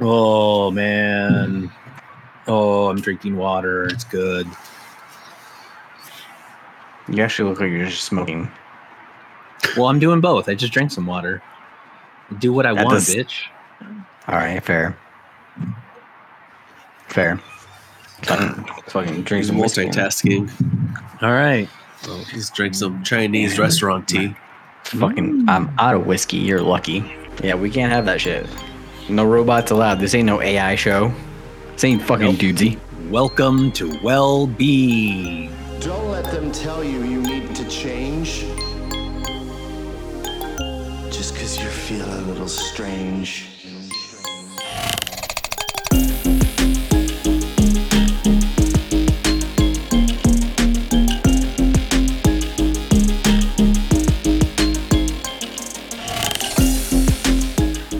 Oh man. Oh, I'm drinking water. It's good. You actually look like you're just smoking. Well, I'm doing both. I just drank some water. Do what I That want, does- bitch. All right, fair. Fair. Fucking, fucking drink He's some whiskey. multitasking. All right. Oh, he's drank some Chinese restaurant tea. Fucking, I'm out of whiskey. You're lucky. Yeah, we can't have that shit. No robots allowed. This ain't no AI show. This ain't fucking Nope. dudesy. Welcome to Well Be. Don't let them tell you you need to change. Just because you feel a little strange.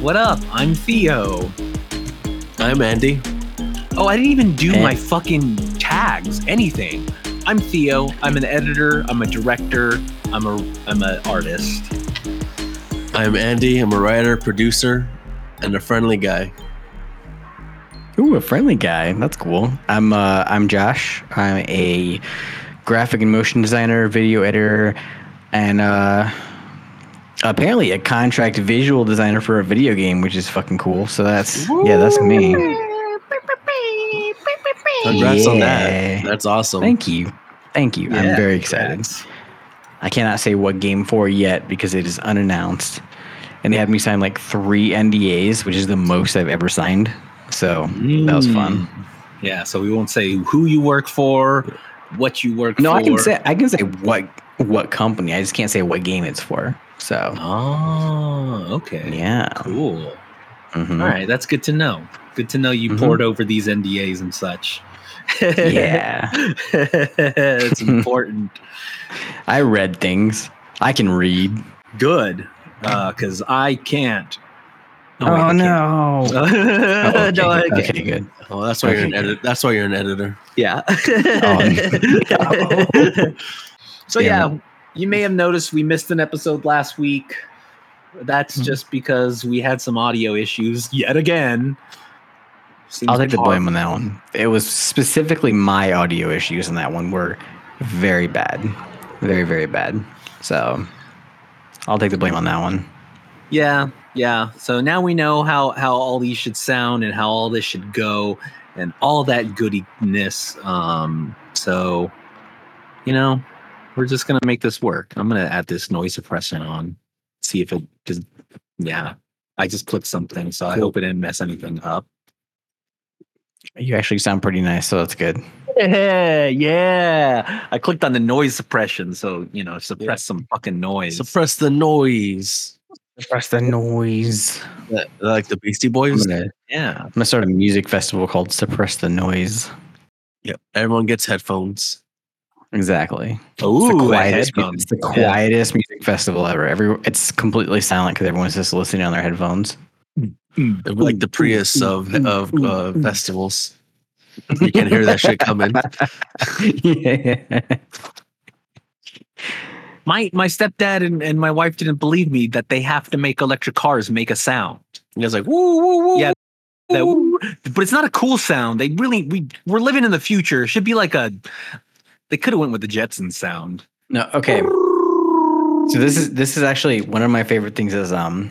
What up? I'm Theo. I'm Andy. Oh, I didn't even do Eh. my fucking tags, anything. I'm Theo. I'm an editor. I'm a director. I'm a I'm an artist. I'm Andy. I'm a writer, producer, and a friendly guy. Ooh, a friendly guy. That's cool. I'm uh, I'm Josh. I'm a graphic and motion designer, video editor, and uh, apparently a contract visual designer for a video game, which is fucking cool. So that's yeah, that's me. Congrats on that. That's awesome. Thank you, thank you. I'm very excited. congrats. I cannot say what game for yet because it is unannounced, and they had me sign like three NDAs, which is the most I've ever signed. So that was fun. Mm. Yeah, so we won't say who you work for, what you work No, for. No, I can say I can say what what company. I just can't say what game it's for. So Oh, okay. yeah. Cool. Mhm. All right, that's good to know. Good to know you Mhm. poured over these NDAs and such. Yeah. it's important. I read things. I can read. Good, because I can't. Oh, wait, can't. no. no, Oh, okay, I can't. okay, good. Oh, that's why you're an Okay. editor. That's why you're an editor. Yeah. no. so Damn yeah, you may have noticed we missed an episode last week. That's Mhm. just because we had some audio issues yet again. Seems I'll take the blame on that one. It was specifically my audio issues in that one were very bad. Very, very bad. So I'll take the blame on that one. Yeah, yeah. So now we know how how all these should sound and how all this should go and all that goodiness. Um, so you know, we're just gonna make this work. I'm gonna add this noise suppression on, see if it just yeah. I just clicked something, so I hope it didn't mess anything up. You actually sound pretty nice, so that's good. Yeah, yeah. I clicked on the noise suppression, so you know, suppress some fucking noise. Suppress the noise. Suppress the noise. That- Like the Beastie I'm Boys. gonna, yeah. I'm gonna start a music festival called Suppress the Noise. Yep. Everyone gets headphones. Exactly. Ooh, it's the quietest, it's the Yeah. quietest music festival ever. Every it's completely silent because everyone's just listening on their headphones. Like the Prius of of uh, festivals. You can hear that shit coming. yeah. My my stepdad and, and my wife didn't believe me that they have to make electric cars make a sound. You was like woo woo woo. Yeah, That but it's not a cool sound. They really we we're living in the future. It should be like a they could have went with the Jetsons sound. No, okay. So this is this is actually one of my favorite things is um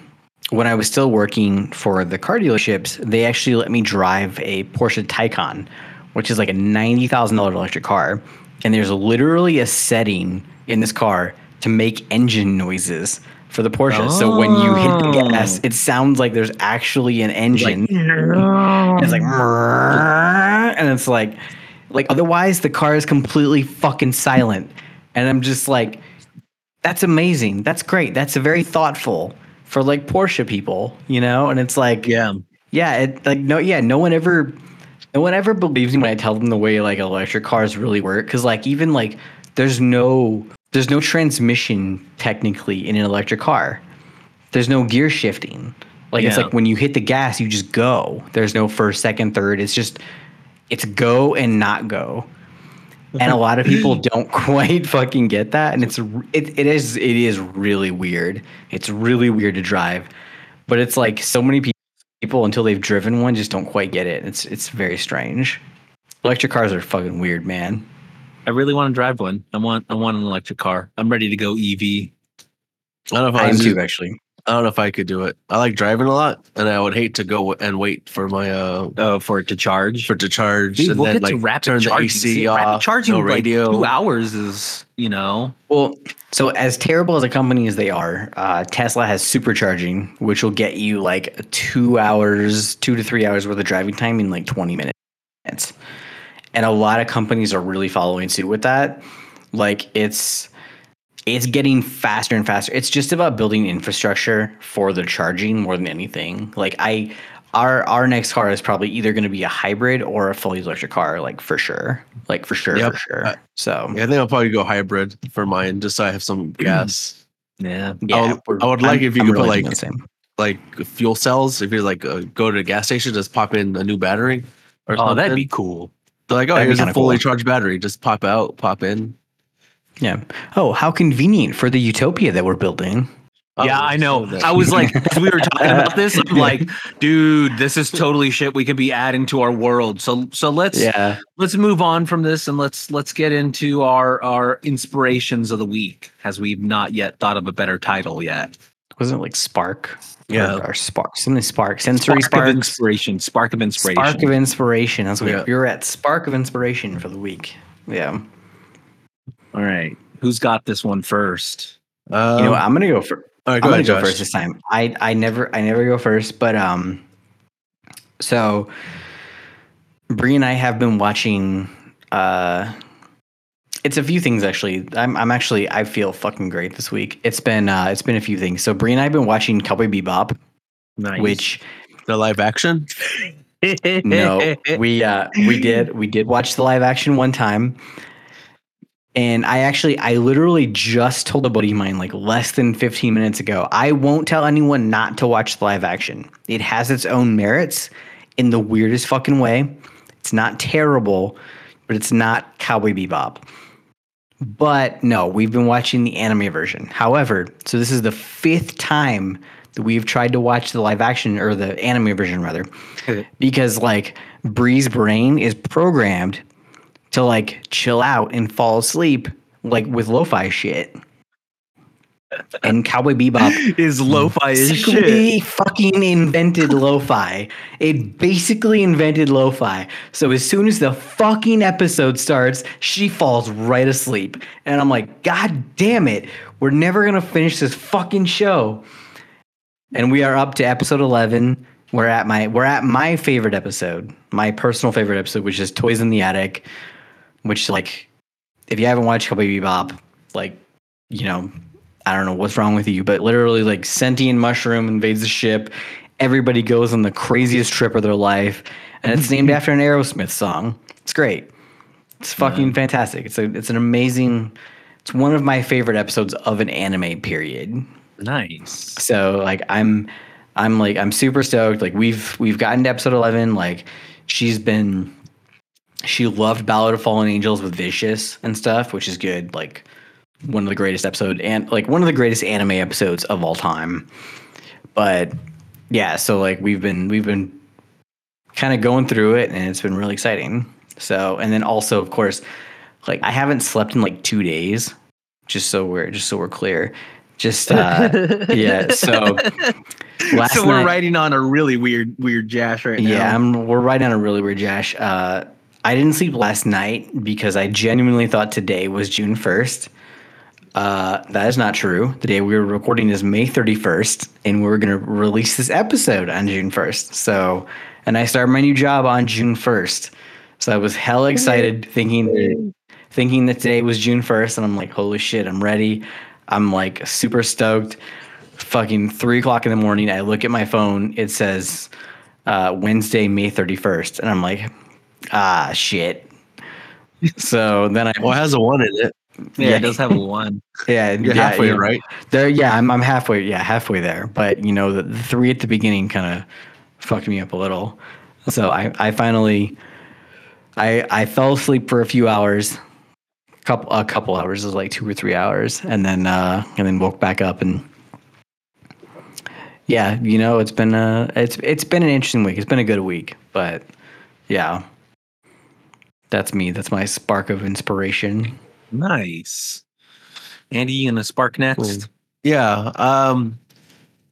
when I was still working for the car dealerships, they actually let me drive a Porsche Taycan, which is like a ninety thousand dollar electric car. And there's literally a setting in this car to make engine noises for the Porsche. So when you hit the gas, Oh. it sounds like there's actually an engine. Like, it's like and it's like like otherwise the car is completely fucking silent. And i'm just like that's amazing. That's great. That's very thoughtful for like porsche people you know? And it's like yeah. yeah it like no yeah no one ever no one ever believes me when i tell them the way like electric cars really work. Because like even like there's no there's no transmission technically in an electric car. There's no gear shifting. Like it's like when you hit the gas you just go. There's no first second third. It's just it's go and not go and a lot of people don't quite fucking get that and it's it, it is it is really weird it's really weird to drive but it's like so many people until they've driven one just don't quite get it. It's it's very strange. Electric cars are fucking weird, man. I really want to drive one. I want I want an electric car. I'm ready to go EV. I don't know if I, I am too, actually. I don't know if I could do it. I like driving a lot, and I would hate to go and wait for my uh Oh, for it to charge. for it to charge Dude, and we'll then get like to rapid turn the. AC See, off. rapid charging no like radio. two hours is you know Well, so as terrible as a company as they are, uh, Tesla has supercharging, which will get you like two hours, two to three hours worth of driving time in like 20 minutes. And a lot of companies are really following suit with that. Like it's it's getting faster and faster. It's just about building infrastructure for the charging more than anything. Like I our our next car is probably either going to be a hybrid or a fully electric car, like for sure. Like for sure, Yep. for sure. So Yeah, I think I'll probably go hybrid for mine, just so I have some gas. yeah. yeah, I would like if you could put, like. Like fuel cells, if you like uh, go to a gas station, just pop in a new battery. Or Oh, that'd be cool. They're like, oh, that'd here's a fully cool. charged battery. Just pop out, pop in. Yeah. Oh, how convenient for the utopia that we're building. Oh, yeah, Oh, I know. so I was like, as we were talking about this, I'm like, dude, this is totally shit we could be adding to our world. So so let's Yeah. let's move on from this and let's let's get into our our inspirations of the week, as we've not yet thought of a better title yet. Wasn't it like Spark? Yeah. Or, or Spark. Something Spark. Sensory Spark of inspiration. Spark of inspiration. Spark of inspiration. That's what Yeah. we were at. Spark of inspiration for the week. Yeah. All right. Who's got this one first? Um, you know, what? I'm gonna go for. all right, I'm go gonna go first this time. I I never I never go first, but um, so Bree and I have been watching. Uh, it's a few things actually. I'm I'm actually I feel fucking great this week. It's been uh it's been a few things. So Bree and I have been watching Cowboy Bebop, Nice. which The live action. no we uh we did we did watch the live action one time and i actually i literally just told a buddy of mine like less than 15 minutes ago i won't tell anyone not to watch the live action. It has its own merits in the weirdest fucking way. It's not terrible but it's not cowboy bebop. But no we've been watching the anime version. However so this is the fifth time that we've tried to watch the live action or the anime version rather because like Bree's brain is programmed to like chill out and fall asleep like with lo-fi shit. And Cowboy Bebop is lo-fi as shit. fucking invented lo-fi. It basically invented lo-fi. So as soon as the fucking episode starts, she falls right asleep. And I'm like, God damn it. We're never gonna finish this fucking show. And we are up to episode 11. We're at my we're at my favorite episode, my personal favorite episode, which is Toys in the Attic, which like if you haven't watched Cowboy Bebop, like, you know, I don't know what's wrong with you, but literally like sentient mushroom invades the ship. Everybody goes on the craziest trip of their life, and it's named after an Aerosmith song. It's great. It's fucking fantastic. It's a it's an amazing. It's one of my favorite episodes of an anime. Period. Nice. So like I'm I'm like I'm super stoked. Like we've we've gotten to episode eleven. Like she's been she loved Ballad of Fallen Angels with Vicious and stuff, which is good. Like one of the greatest episode and like one of the greatest anime episodes of all time. But yeah, so like we've been we've been kind of going through it and it's been really exciting. So and then also of course like I haven't slept in like 2 days just so we're just so we're clear. Just uh yeah, so last so we're night- riding on a really weird, weird Jash right now. yeah, I'm, we're right on a really weird Jash. Uh, I didn't sleep last night because I genuinely thought today was June 1st. Uh, that is not true. The day we were recording is May 31st, and we're going to release this episode on June 1st. So, and I started my new job on June 1st. So I was hella excited thinking thinking that today was June 1st, and I'm like, holy shit, I'm ready. I'm like super stoked. Fucking three o'clock in the morning, I look at my phone, it says uh, Wednesday, May 31st. And I'm like, ah, shit. So then I, Well, it has a one in it. yeah, yeah. it does have a one. yeah, You're yeah, halfway, you know, right? There, yeah, I'm, I'm halfway, yeah, halfway there. But you know, the, the three at the beginning kind of fucked me up a little. So I, I finally, I, I fell asleep for a few hours, couple, a couple hours, is like two or three hours, and then, uh, and then woke back up and. yeah, you know, it's been a it's it's been an interesting week. It's been a good week, but yeah, that's me. That's my spark of inspiration. Nice. Andy, you gonna spark next? Yeah. Um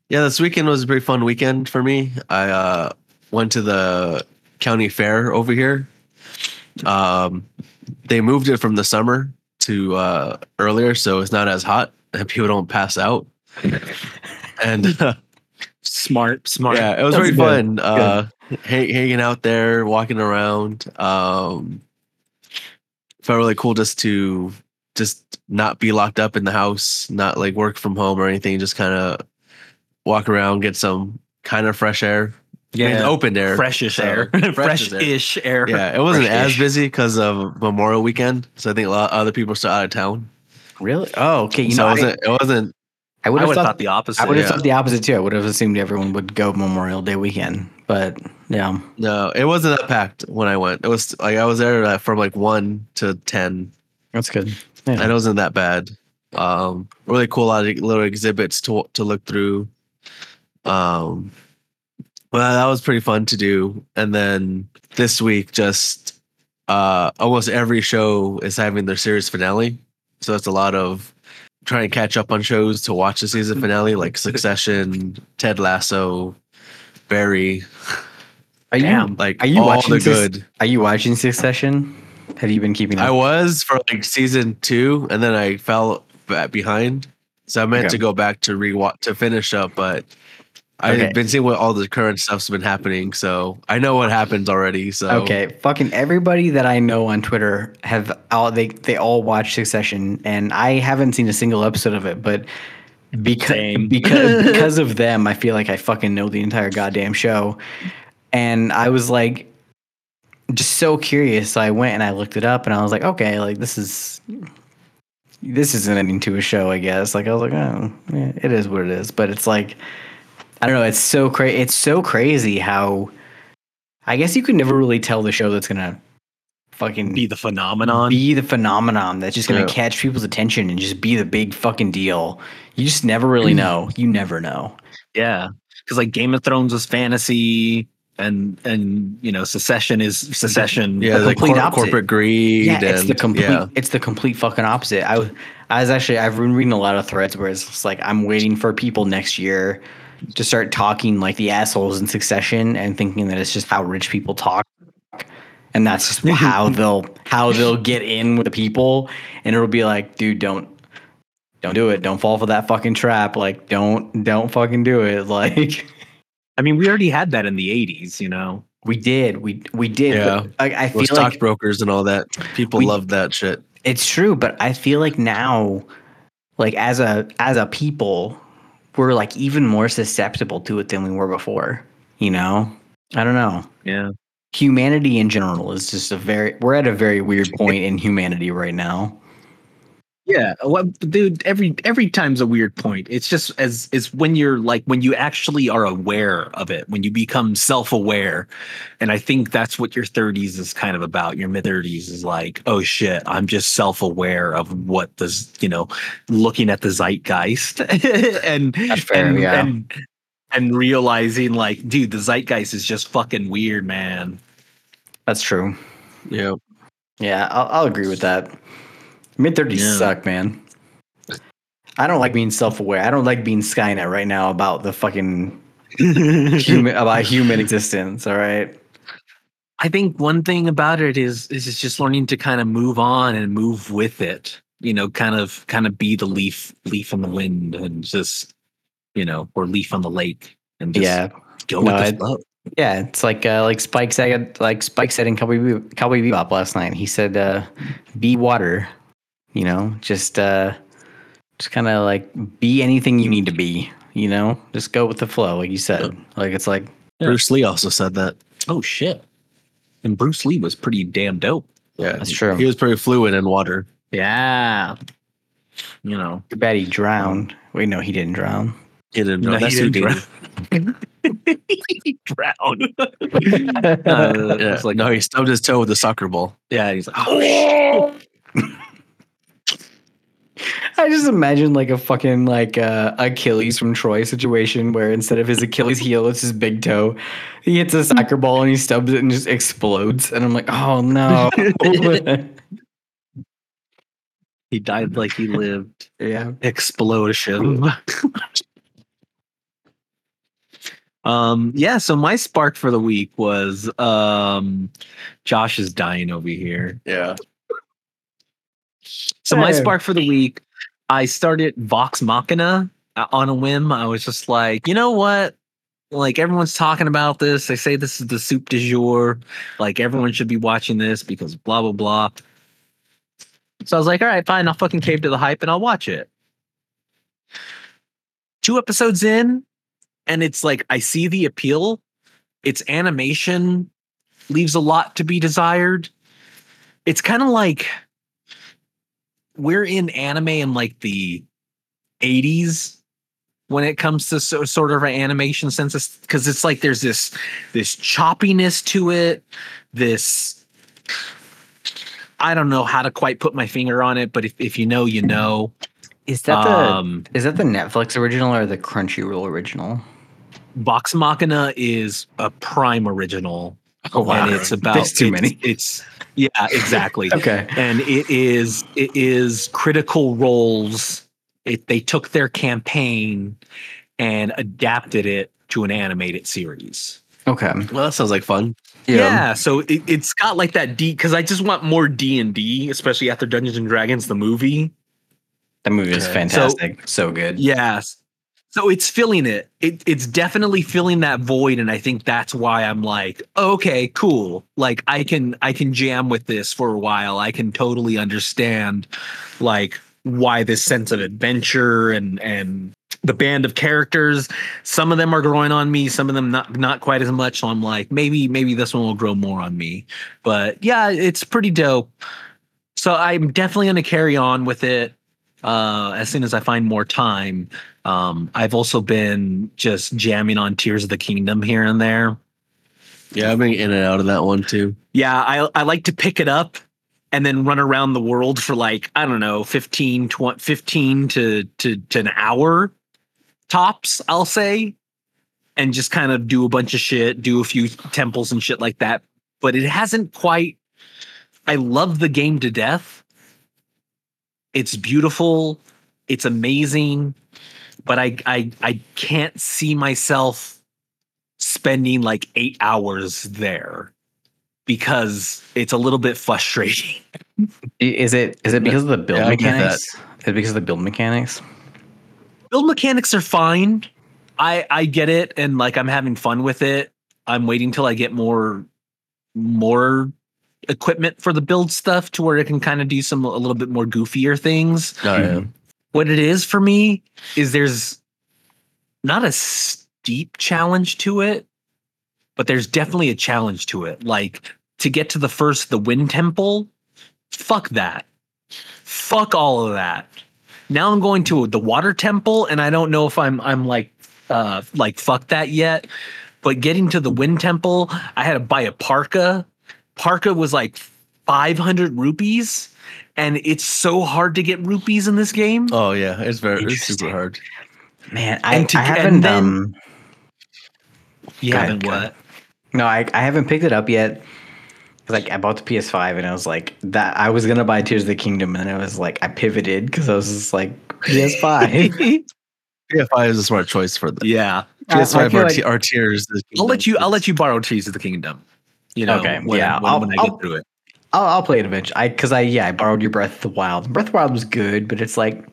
yeah, this weekend was a pretty fun weekend for me. I uh went to the county fair over here. Um they moved it from the summer to uh earlier so it's not as hot and people don't pass out. and uh, Smart, smart. yeah, it was That's very good. fun. Uh ha- hanging out there, walking around. Um felt really cool just to just not be locked up in the house, not like work from home or anything, just kind of walk around, get some kind of fresh air. I mean, Yeah. open air. Freshish so- air. fresh air. Fresh-ish air. Yeah, it wasn't as Fresh-ish. busy because of Memorial Weekend, so I think a lot of other people are still out of town. Really? Oh, okay. You so know, it wasn't. It wasn't. I would have thought, thought the opposite. I would have yeah. thought the opposite too. I would have assumed everyone would go Memorial Day weekend, but yeah, No, it wasn't that packed when I went. It was like I was there uh, from like one to ten, that's good. and Yeah. it wasn't that bad. Um, really cool, lot of little exhibits to to look through. Um, well, that was pretty fun to do. And then this week, just uh, almost every show is having their series finale, so that's a lot of trying to catch up on shows to watch the season finale, like Succession, Ted Lasso, Barry, Are you Damn. like Are you all watching the Suc- good. Are you watching Succession? Have you been keeping up? I was for like season two, and then I fell behind. So I meant Okay. to go back to rewatch to finish up, but I've Okay. been seeing what all the current stuff's been happening, so I know what happens already. So Okay, fucking everybody that I know on Twitter have all they they all watch Succession, and I haven't seen a single episode of it. But because Same. because because of them, I feel like I fucking know the entire goddamn show. And I was like, just so curious. So I went and I looked it up, and I was like, okay, like this is this isn't ending to a show, I guess. Like I was like, oh, yeah, it is what it is. But it's like, I don't know. It's so crazy. It's so crazy how. I guess you could never really tell the show that's gonna fucking be the phenomenon. be the phenomenon that's just gonna Yeah. catch people's attention and just be the big fucking deal. You just never really mm. know. You never know. Yeah, because like Game of Thrones was fantasy, and and you know Succession is Succession. yeah, the like complete cor- opposite. corporate greed. Yeah, it's the complete. Yeah, It's the complete fucking opposite. I, was- I was actually I've been reading a lot of threads where it's like I'm waiting for people next year to start talking like the assholes in Succession and thinking that it's just how rich people talk, and that's just how they'll how they'll get in with the people, and it'll be like, dude, don't. Don't do it. Don't fall for that fucking trap. Like, don't, don't fucking do it. Like, I mean, we already had that in the '80s. You know, we did, we we did. Yeah. but I, I feel with like stockbrokers and all that. People We- love that shit. It's true, but I feel like now, like as a as a people, we're like even more susceptible to it than we were before. You know, I don't know. yeah. Humanity in general is just a very we're at a very weird point in humanity right now. Yeah, well, dude. Every every time's a weird point. It's just as it's when you're like when you actually are aware of it, when you become self aware, and I think that's what your 30s is kind of about. Your mid 30s is like, oh shit, I'm just self aware of what this, you know, looking at the zeitgeist and That's fair, and, yeah. and and realizing like, dude, the zeitgeist is just fucking weird, man. That's true. Yeah, Yeah, I'll, I'll agree with that. Mid thirties Yeah. suck, man. I don't like being self aware. I don't like being Skynet right now about the fucking human about human existence. All right. I think one thing about it is is it's just learning to kind of move on and move with it. You know, kind of kind of be the leaf leaf in the wind and just you know, or leaf on the lake and just yeah. go No, with the flow. Yeah, it's like uh, like Spike said like Spike said in Cowboy Bebop, Cowboy Bebop last night. He said, uh, "Be water," you know, just uh, just kind of like be anything you need to be. You know, just go with the flow, like you said. Like it's like Yeah. Bruce Lee also said that. Oh shit. And Bruce Lee was pretty damn dope. Yeah, That's true. He was pretty fluid in water. Yeah. You know. too bad he drowned. Wait, no, he didn't drown. He didn't. No, know. he That's who didn't did. he drowned. uh, Yeah. it's like, no, he stubbed his toe with a soccer ball. yeah, he's like, oh, shit. I just imagine like a fucking like uh, Achilles from Troy situation where instead of his Achilles heel, it's his big toe. He hits a soccer ball and he stubs it and just explodes. And I'm like, oh no. He died like he lived. yeah. Explosion. um, yeah, so my spark for the week was um Josh is dying over here. Yeah. So my spark for the week, I started Vox Machina uh, on a whim. I was just like, you know what? Like everyone's talking about this. They say this is the soup du jour. Like everyone should be watching this because blah blah blah. So I was like, all right, fine. I'll fucking cave to the hype and I'll watch it. Two episodes in, and it's like I see the appeal. Its animation leaves a lot to be desired. It's kind of like we're in anime in like the 80s when it comes to so, sort of an animation sense because it's like there's this this choppiness to it this i don't know how to quite put my finger on it but if, if you know you know Is that the um is that the Netflix original or the Crunchyroll original? vox machina is a prime original Oh and it's about There's too it's- many. it's yeah exactly Okay. and it is it is critical roles it, they took their campaign and adapted it to an animated series Okay. Well, that sounds like fun. yeah, so it, it's got like that d because i just want more d&d especially after dungeons and dragons the movie That movie is Okay. fantastic. So, good. yes so it's filling it. it it's definitely filling that void and i think that's why i'm like okay cool. Like i can i can jam with this for a while. I can totally understand like why this sense of adventure and and the band of characters some of them are growing on me some of them not not quite as much. So i'm like maybe maybe this one will grow more on me. But yeah it's pretty dope. So i'm definitely going to carry on with it uh as soon as i find more time um i've also been just jamming on tears of the kingdom here and there. Yeah, I've been in and out of that one too. yeah i i like to pick it up and then run around the world for like i don't know 15 20, 15 to, to to an hour tops i'll say and just kind of do a bunch of shit do a few temples and shit like that. But it hasn't quite i love the game to death. It's beautiful. It's amazing but i i i can't see myself spending like eight hours there because it's a little bit frustrating. Is it is it because of the build Yeah, mechanics? Is it because of the build mechanics? Build mechanics are fine. I I get it and like I'm having fun with it. I'm waiting till I get more more equipment for the build stuff to where it can kind of do some a little bit more goofier things. Oh, yeah. What it is for me is there's not a steep challenge to it, but there's definitely a challenge to it. Like to get to the first the wind temple, fuck that. Fuck all of that. Now I'm going to the water temple and I don't know if I'm I'm like uh like fuck that yet. But getting to the wind temple, I had to buy a parka. Parka was like 500 rupees and it's so hard to get rupees in this game. Oh yeah, it's very it's super hard. Man, I, And to- I and haven't then- um you haven't what? no, I, I haven't picked it up yet. 'Cause, Like I bought the PS5 and I was like that I was gonna buy Tears of the Kingdom and I was like I pivoted because I was just like PS5. PS5 is a smart choice for the yeah. I- I PS5 feel are, like- t- are tiers. I'll let you I'll let you borrow Tears of the Kingdom. You know, Okay, when, yeah, when, I'll- when I I'll- get through it. I'll, I'll play it eventually. I because I yeah I borrowed your Breath of the Wild. Breath of the Wild was good, but it's like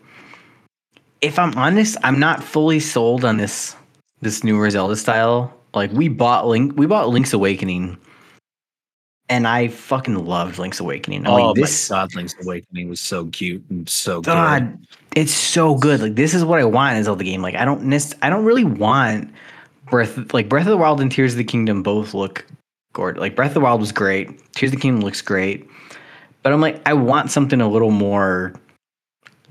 if I'm honest, I'm not fully sold on this this newer Zelda style. Like we bought Link, we bought Link's Awakening, and I fucking loved Link's Awakening. I'm oh like, this my God, Link's Awakening was so cute and so good. God, it's so good. Like this is what I want in Zelda game. Like I don't nec- I don't really want Breath like Breath of the Wild and Tears of the Kingdom both look gorgeous. Like Breath of the Wild was great. Tears of the Kingdom looks great. But I'm like I want something a little more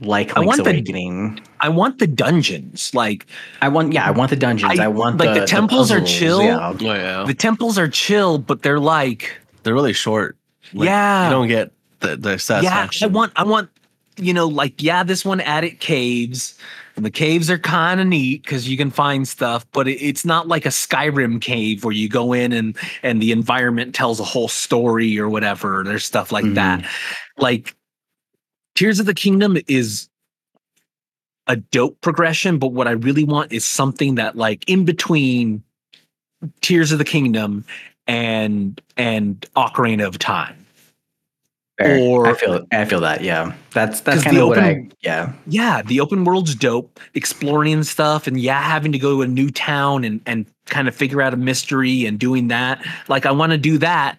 like I Link's want the- Awakening. I want the dungeons. Like I want yeah, I want the dungeons. I, I- want like, the the, temples are puzzles, chill. Yeah. Oh yeah, the temples are chill, but they're like they're really short. Like, yeah. you don't get the the satisfaction. yeah, I want I want you know, like yeah, this one added caves, and the caves are kind of neat because you can find stuff, but it, it's not like a Skyrim cave where you go in and and the environment tells a whole story or whatever. There's stuff like mm-hmm. that. Like Tears of the Kingdom is a dope progression, but what I really want is something that like in between Tears of the Kingdom and and Ocarina of Time. Fair. Or- I feel I feel that. Yeah, that's that's kind the of what I. open- Yeah, Yeah, the open world's dope, exploring and stuff, and yeah, having to go to a new town and and kind of figure out a mystery and doing that. Like I want to do that,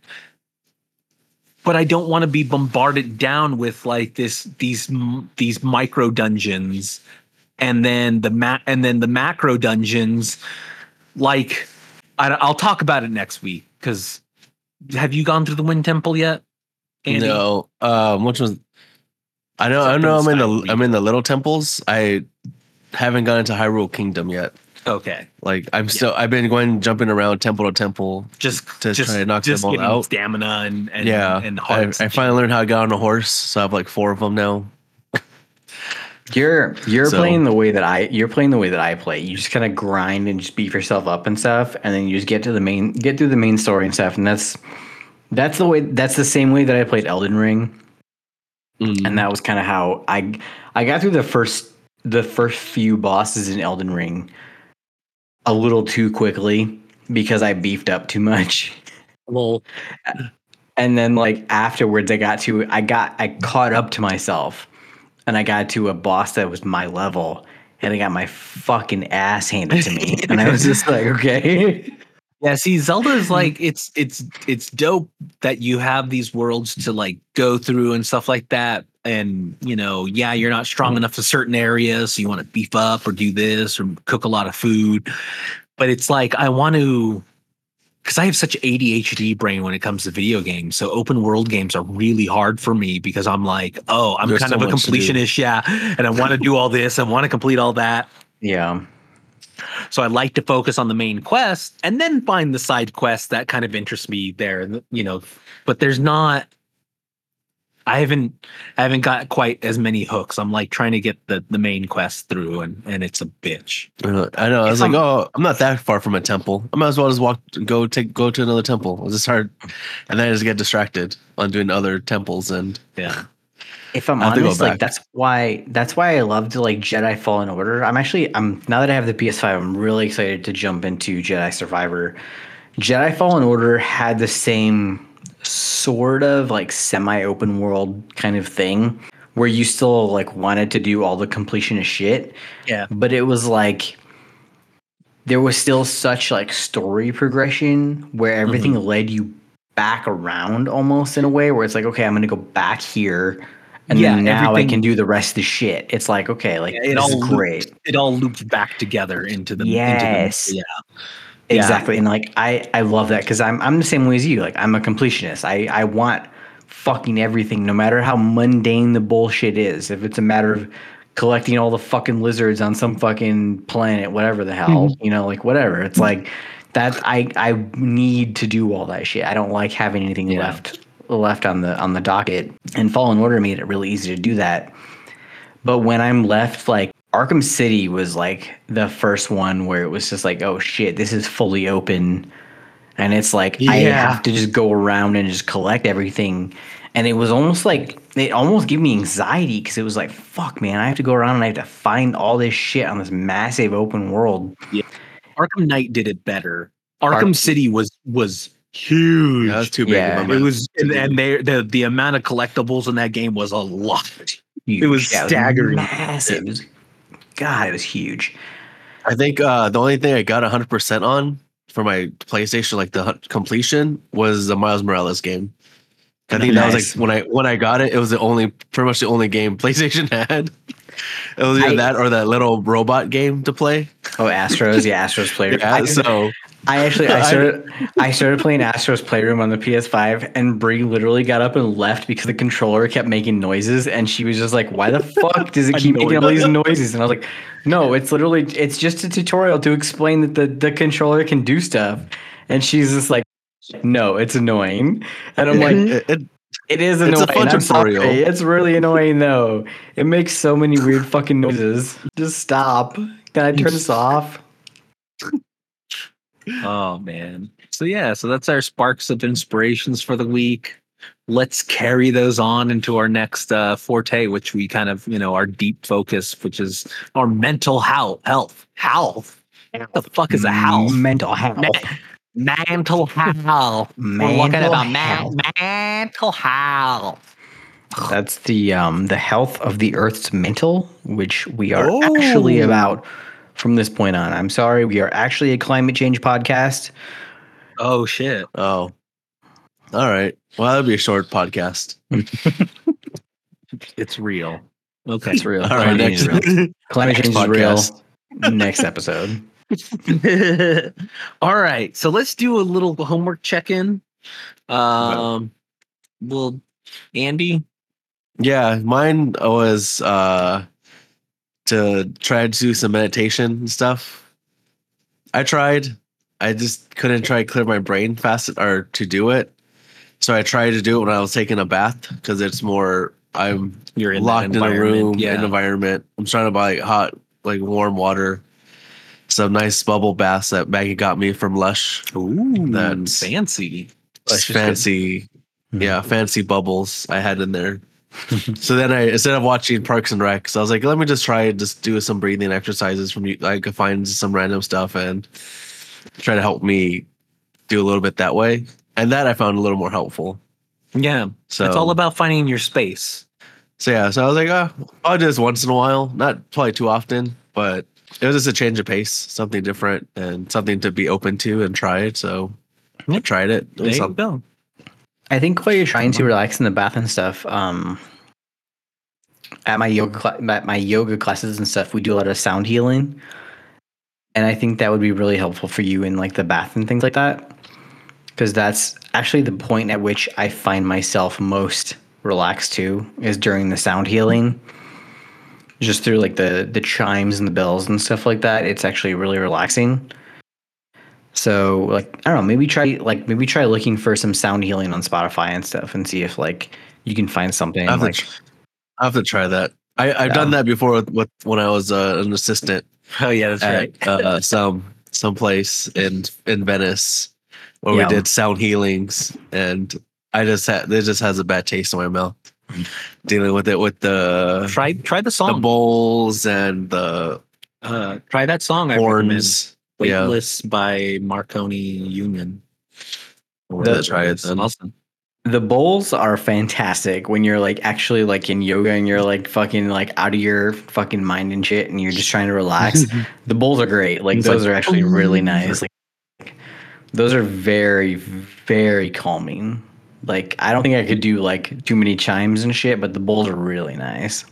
but I don't want to be bombarded down with like this these these micro dungeons, and then the ma- and then the macro dungeons. Like I, I'll talk about it next week because have you gone through the Wind Temple yet? Andy? No, um, which was I know. I know I'm in the Sky I'm in the little temples. I haven't gone into Hyrule Kingdom yet. Okay. Like I'm still. I've been going jumping around temple to temple. just To just, try to knock them all out. stamina and and yeah, and I, hearts. I finally learned how to get on a horse, so I have like four of them now. you're you're So- playing the way that I you're playing the way that I play. You just kind of grind and just beef yourself up and stuff, and then you just get to the main get through the main story and stuff. And that's that's the way that's the same way that I played Elden Ring. Mm. and that was kind of how I I got through the first the first few bosses in Elden Ring a little too quickly because I beefed up too much. well, And then like afterwards I got to I got I caught up to myself and I got to a boss that was my level and I got my fucking ass handed to me. and I was just like, okay. yeah. See, Zelda is like it's it's it's dope that you have these worlds to like go through and stuff like that. And you know, yeah, you're not strong Mm-hmm. enough for certain areas, so you want to beef up or do this or cook a lot of food. But it's like I want to because I have such ADHD brain when it comes to video games. So open world games are really hard for me because I'm like, oh, I'm There's kind so of a to completionist, yeah, and I want to do all this, I want to complete all that. Yeah. So I like to focus on the main quest and then find the side quests that kind of interest me there, you know. But there's not I haven't I haven't got quite as many hooks. I'm like trying to get the the main quest through and and it's a bitch. I know. I know. I was like, I'm- oh, I'm not that far from a temple. I might as well just walk, go take, go to another temple. I'll just start, and then I just get distracted on doing other temples. And Yeah. If I'm I have to go honest, like that's why that's why I loved like Jedi Fallen Order. I'm actually I'm now that I have the PS5, I'm really excited to jump into Jedi Survivor. Jedi Fallen Order had the same sort of like semi-open world kind of thing where you still like wanted to do all the completion of shit, Yeah. but it was like there was still such like story progression where everything mm-hmm. led you back around almost in a way where it's like okay i'm gonna go back here and Yeah, then now i can do the rest of the shit. It's like okay like Yeah, it all great. It all loops back together into the Yes. into the, yeah. Yeah. exactly and like i i love that because i'm i'm the same way as you like i'm a completionist. I i want fucking everything no matter how mundane the bullshit is. If it's a matter of collecting all the fucking lizards on some fucking planet whatever the hell mm-hmm. you know like whatever. It's mm-hmm. like that i i need to do all that shit i don't like having anything Yeah. left left on the on the docket and fallen order made it really easy to do that but when I'm left, like Arkham City was like the first one where it was just like, oh shit, this is fully open. And it's like, I have to just go around and just collect everything. And it was almost like, it almost gave me anxiety because it was like, fuck, man, I have to go around and I have to find all this shit on this massive open world. Arkham Knight did it better. Arkham Ark- City was was huge. yeah, that's too big. Yeah. of it was and, and they, the the amount of collectibles in that game was a lot. Huge. It was Yeah, staggering. massive. It was, God, it was huge. I think uh, the only thing I got 100 percent on for my PlayStation, like the completion, was the Miles Morales game. I think that was like when I when I got it, it was the only pretty much the only game PlayStation had. It was either I- that or that little robot game to play. Oh, Astros. Yeah, Astros player. Yeah, so I actually I I- started I started playing Astro's Playroom on the PS5 and Brie literally got up and left because the controller kept making noises and she was just like, Why the fuck does it keep making all these noises? And I was like, No, it's literally it's just a tutorial to explain that the, the controller can do stuff. And she's just like, No, it's annoying. And I'm like, it, it, It is It's a annoying. fun sorry. tutorial. It's really annoying though. It makes so many weird fucking noises. Just stop. Can I turn this off? Oh man. So yeah, so that's our sparks of inspirations for the week. Let's carry those on into our next uh, forte, which we kind of, you know, our deep focus, which is our mental health. Health. Health. What the fuck is a health? Mental health. Mental health. We're looking at Mental a man- mental health. That's the um the health of the Earth's mental, which we are Oh. actually about from this point on. I'm sorry, we are actually a climate change podcast. Oh shit. Oh. All right. Well, that'll be a short podcast. It's real. Okay. It's real. All right. Climate Next, change is real. Climate next change is real. Next episode. All right. So let's do a little homework check-in. Um well Andy, Yeah, mine was uh to try to do some meditation and stuff. I tried. I just couldn't try to clear my brain fast or to do it. So I tried to do it when I was taking a bath because it's more I'm you're in locked in a room Yeah. in environment. I'm trying to buy hot, like warm water. Some nice bubble baths that Maggie got me from Lush. Ooh, That's- fancy. Lush is good. fancy, Mhm. yeah, fancy bubbles I had in there. so then I instead of watching Parks and Rec, so I was like, let me just try and just do some breathing exercises from you. I could find some random stuff and try to help me do a little bit that way. And that I found a little more helpful. Yeah. So it's all about finding your space. So yeah, so I was like, oh, I'll do this once in a while, not probably too often, but it was just a change of pace, something different, and something to be open to and try it. So I tried it. It There you go. I think while you're trying to relax in the bath and stuff, um, at my yoga cla- at my yoga classes and stuff, we do a lot of sound healing, and I think that would be really helpful for you in like the bath and things like that, because that's actually the point at which I find myself most relaxed too is during the sound healing. Just through like the the chimes and the bells and stuff like that, it's actually really relaxing. So like I don't know, maybe try like maybe try looking for some sound healing on Spotify and stuff and see if like you can find something I have, like to, tr- I have to try that. I, I've done that before with, with when I was uh, an assistant Oh yeah, that's at uh, some some place in in Venice where Yeah. we did sound healings, and I just had it just has a bad taste in my mouth dealing with it with the Try try the song the bowls and the uh, try that song. I recommend. horns. Yeah. Weightless by Marconi Union. The- try it. Awesome. the bowls are fantastic when you're like actually like in yoga and you're like fucking like out of your fucking mind and shit and you're just trying to relax. the bowls are great. Like It's those like, are actually really nice. Like those are very very calming. Like I don't think I could do like too many chimes and shit, but the bowls are really nice.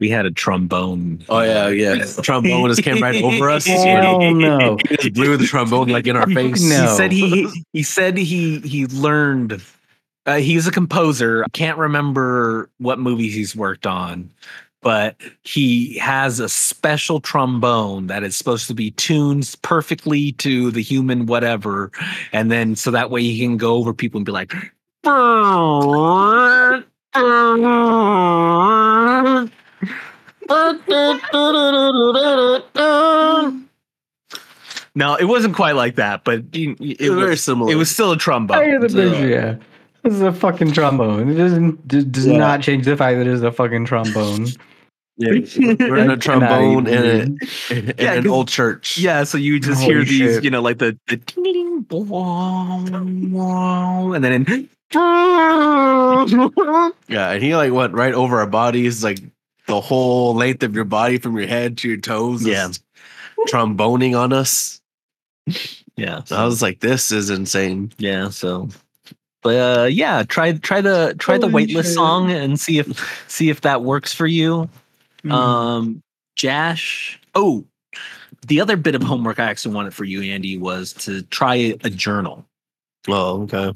We had a trombone. Oh yeah, yeah. Trombone just came right over us. Hell no. He just blew the trombone like in our face. No. He said he he said he he learned. Uh, he's a composer. I can't remember what movies he's worked on, but he has a special trombone that is supposed to be tuned perfectly to the human whatever, and then so that way he can go over people and be like. No, it wasn't quite like that, but it, It was very similar. it was still a trombone. Yeah. This is a fucking trombone. It doesn't does Yeah. not change the fact that it's a fucking trombone. Yeah, we're in a trombone in, a, Yeah, an old church. Yeah, so you just Holy hear these, shit. you know, like the the ding, ding, bong, and then in, Yeah, and he like went right over our bodies, like the whole length of your body from your head to your toes. Yeah. just tromboning on us. yeah, So I was like, this is insane. yeah, so. But uh, yeah, try try the try the Holy weightless shit. song and see if see if that works for you. Mm. Um, Jash. Oh, the other bit of homework I actually wanted for you, Andy, was to try a journal. Oh, okay.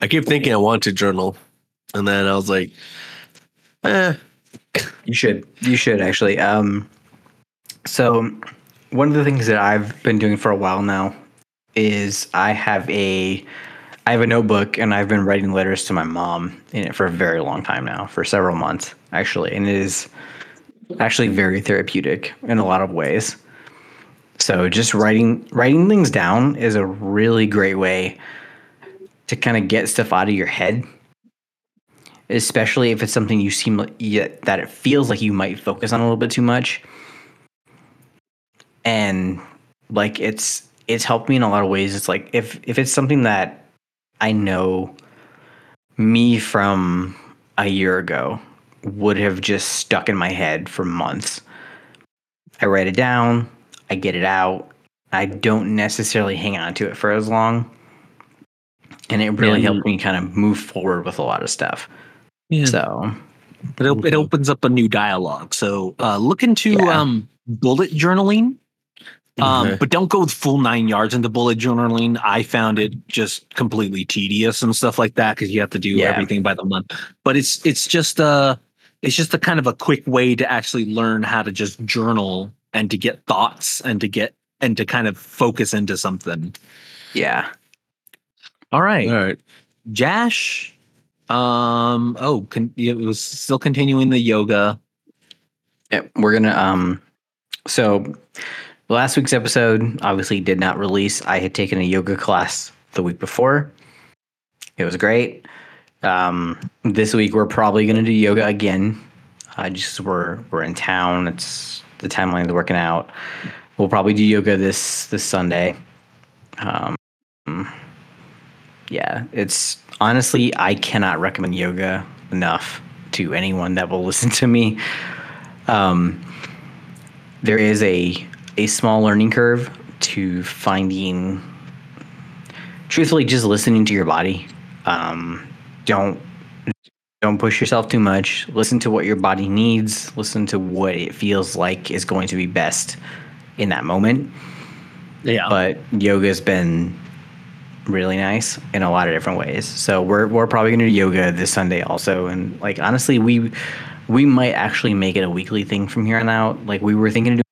I keep thinking I want to journal, and then I was like, eh, You should. You should actually. Um, so one of the things that I've been doing for a while now is I have a I have a notebook and I've been writing letters to my mom in it for a very long time now, for several months actually, and it is actually very therapeutic in a lot of ways. So just writing writing things down is a really great way to kind of get stuff out of your head, especially if it's something you seem like yeah, that it feels like you might focus on a little bit too much. And like it's it's helped me in a lot of ways. It's like if if it's something that I know me from a year ago would have just stuck in my head for months. I write it down, I get it out. I don't necessarily hang on to it for as long. And it really Yeah. helped me kind of move forward with a lot of stuff. Yeah. So, It, op- it opens up a new dialogue. So uh, look into Yeah. um, bullet journaling, um, Okay. but don't go full nine yards into bullet journaling. I found it just completely tedious and stuff like that because you have to do Yeah. everything by the month. But it's it's just a it's just a kind of a quick way to actually learn how to just journal and to get thoughts and to get and to kind of focus into something. yeah. All right. All right. Jash. Um. Oh, con- it was still continuing the yoga. Yep, we're gonna um so last week's episode obviously did not release. I had taken a yoga class the week before. It was great. Um this week we're probably gonna do yoga again. I just we're we're in town. It's the timeline's working out. We'll probably do yoga this this Sunday. Um yeah, it's honestly I cannot recommend yoga enough to anyone that will listen to me. Um, there is a a small learning curve to finding truthfully just listening to your body. Um, don't don't push yourself too much. Listen to what your body needs. Listen to what it feels like is going to be best in that moment. Yeah. but yoga's been really nice in a lot of different ways. So we're we're probably gonna do yoga this Sunday also, and like honestly, we we might actually make it a weekly thing from here on out. Like we were thinking of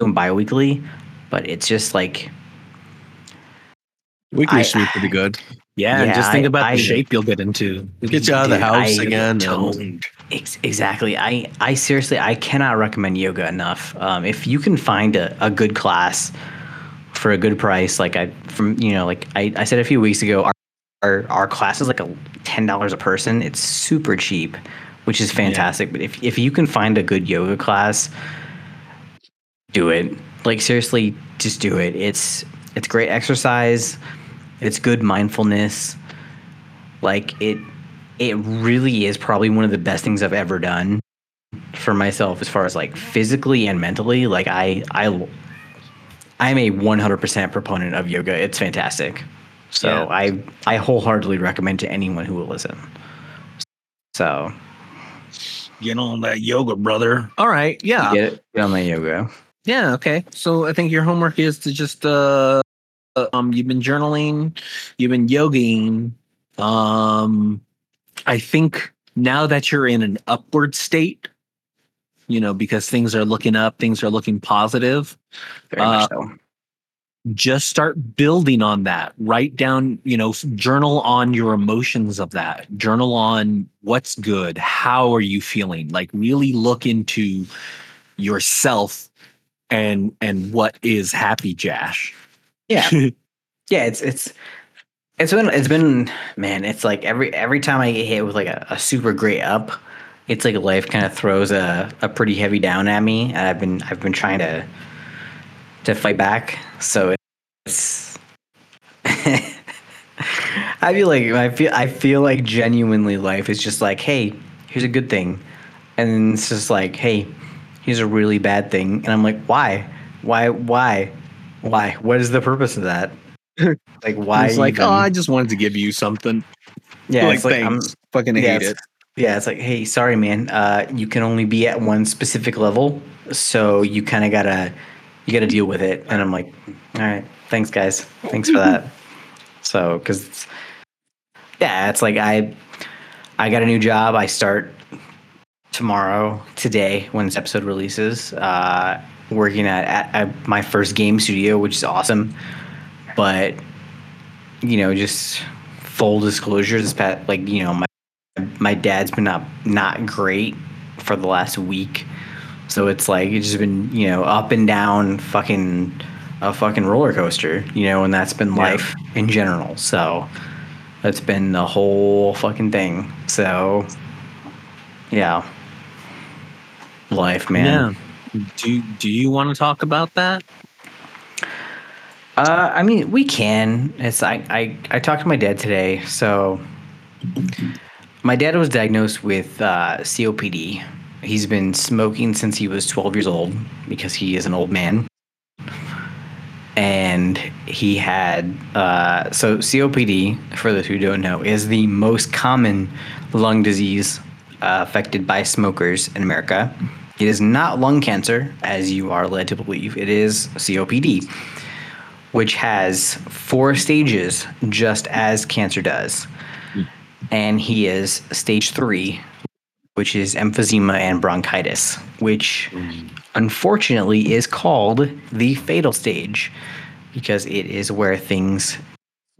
doing bi-weekly, but it's just like Weekly I- should be pretty good. Yeah, and Yeah, just think I- about I- the shape you'll get into. Get you out of the house again. and- Ex- exactly. I, I seriously, I cannot recommend yoga enough. Um, if you can find a, a good class for a good price, like I, from, you know, like I, I said a few weeks ago, our, our, our class is like a $10 a person. It's super cheap, which is fantastic. But if, if you can find a good yoga class, do it. Like seriously, just do it. It's, it's great exercise. It's good mindfulness. Like it, it really is probably one of the best things I've ever done for myself as far as like physically and mentally. Like I I I'm a 100% proponent of yoga. It's fantastic. So Yeah. I I wholeheartedly recommend to anyone who will listen. So Get on that yoga, brother. All right. Yeah. get get on my yoga. Yeah. Okay. So I think your homework is to just uh, uh, um, you've been journaling, you've been yoging. Um, I think now that you're in an upward state, you know, because things are looking up, things are looking positive. Very Uh, much so. just start building on that write down you know journal on your emotions of that journal on what's good how are you feeling like really look into yourself and and what is happy jash Yeah. yeah, it's it's it's been it's been man, it's like every every time I get hit with like a, a super great up, it's like life kind of throws a, a pretty heavy down at me, and I've been I've been trying to to fight back. So it's I feel like I feel I feel like genuinely life is just like, hey, here's a good thing, and then it's just like, hey, here's a really bad thing, and I'm like, why, why, why, why? What is the purpose of that? like, why? it's like even? oh i just wanted to give you something yeah, like it's like I'm, fucking hate it yeah, it's like, hey, sorry, man. Uh, you can only be at one specific level, so you kind of gotta you gotta deal with it. And I'm like, all right, thanks, guys. Thanks for that. So, because yeah, it's like I I got a new job. I start tomorrow, today, when this episode releases. Uh, working at, at, at my first game studio, which is awesome. But you know, just full disclosure, this past like you know my my dad's been up not great for the last week, so it's like it's just been you know up and down, fucking a fucking roller coaster, you know, and that's been life in general. So that's been the whole fucking thing. So yeah, life, man. Yeah. Do Do you want to talk about that? Uh, I mean, we can. It's I, I I talked to my dad today. So my dad was diagnosed with uh, COPD. He's been smoking since he was 12 years old because he is an old man. And he had uh, so COPD, for those who don't know, is the most common lung disease uh, affected by smokers in America. It is not lung cancer, as you are led to believe. It is COPD which has four stages, just as cancer does. And he is stage three, which is emphysema and bronchitis, which unfortunately is called the fatal stage because it is where things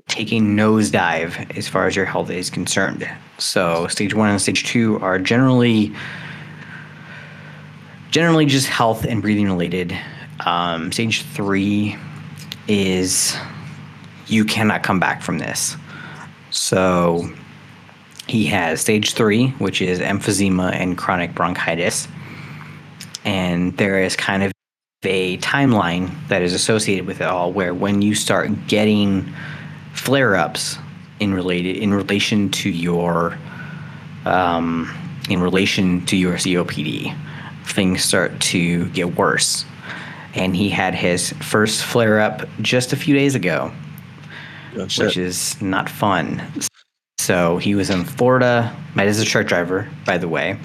take a nosedive as far as your health is concerned. So, stage one and stage two are generally generally just health and breathing related. Um, stage three is you cannot come back from this. So he has stage three, which is emphysema and chronic bronchitis. And there is kind of a timeline that is associated with it all where when you start getting flare ups in related in relation to your um, in relation to your COPD, things start to get worse and he had his first flare up just a few days ago, which is not fun. So he was in Florida. Matt is a truck driver, by the way.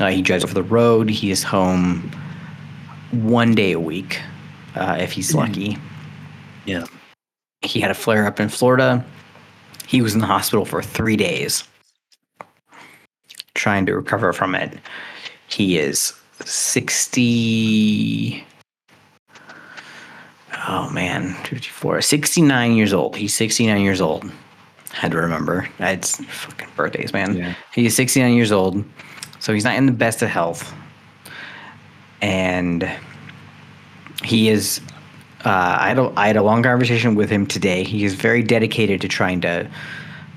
Uh, he drives over the road. He is home one day a week, uh, if he's lucky. Yeah. He had a flare up in Florida. He was in the hospital for three days trying to recover from it. He is 60. Oh man, 54. 69 years old. He's 69 years old. Had to remember. It's fucking birthdays, man. Yeah. He's 69 years old. So he's not in the best of health. And he is uh, I had a, I had a long conversation with him today. He is very dedicated to trying to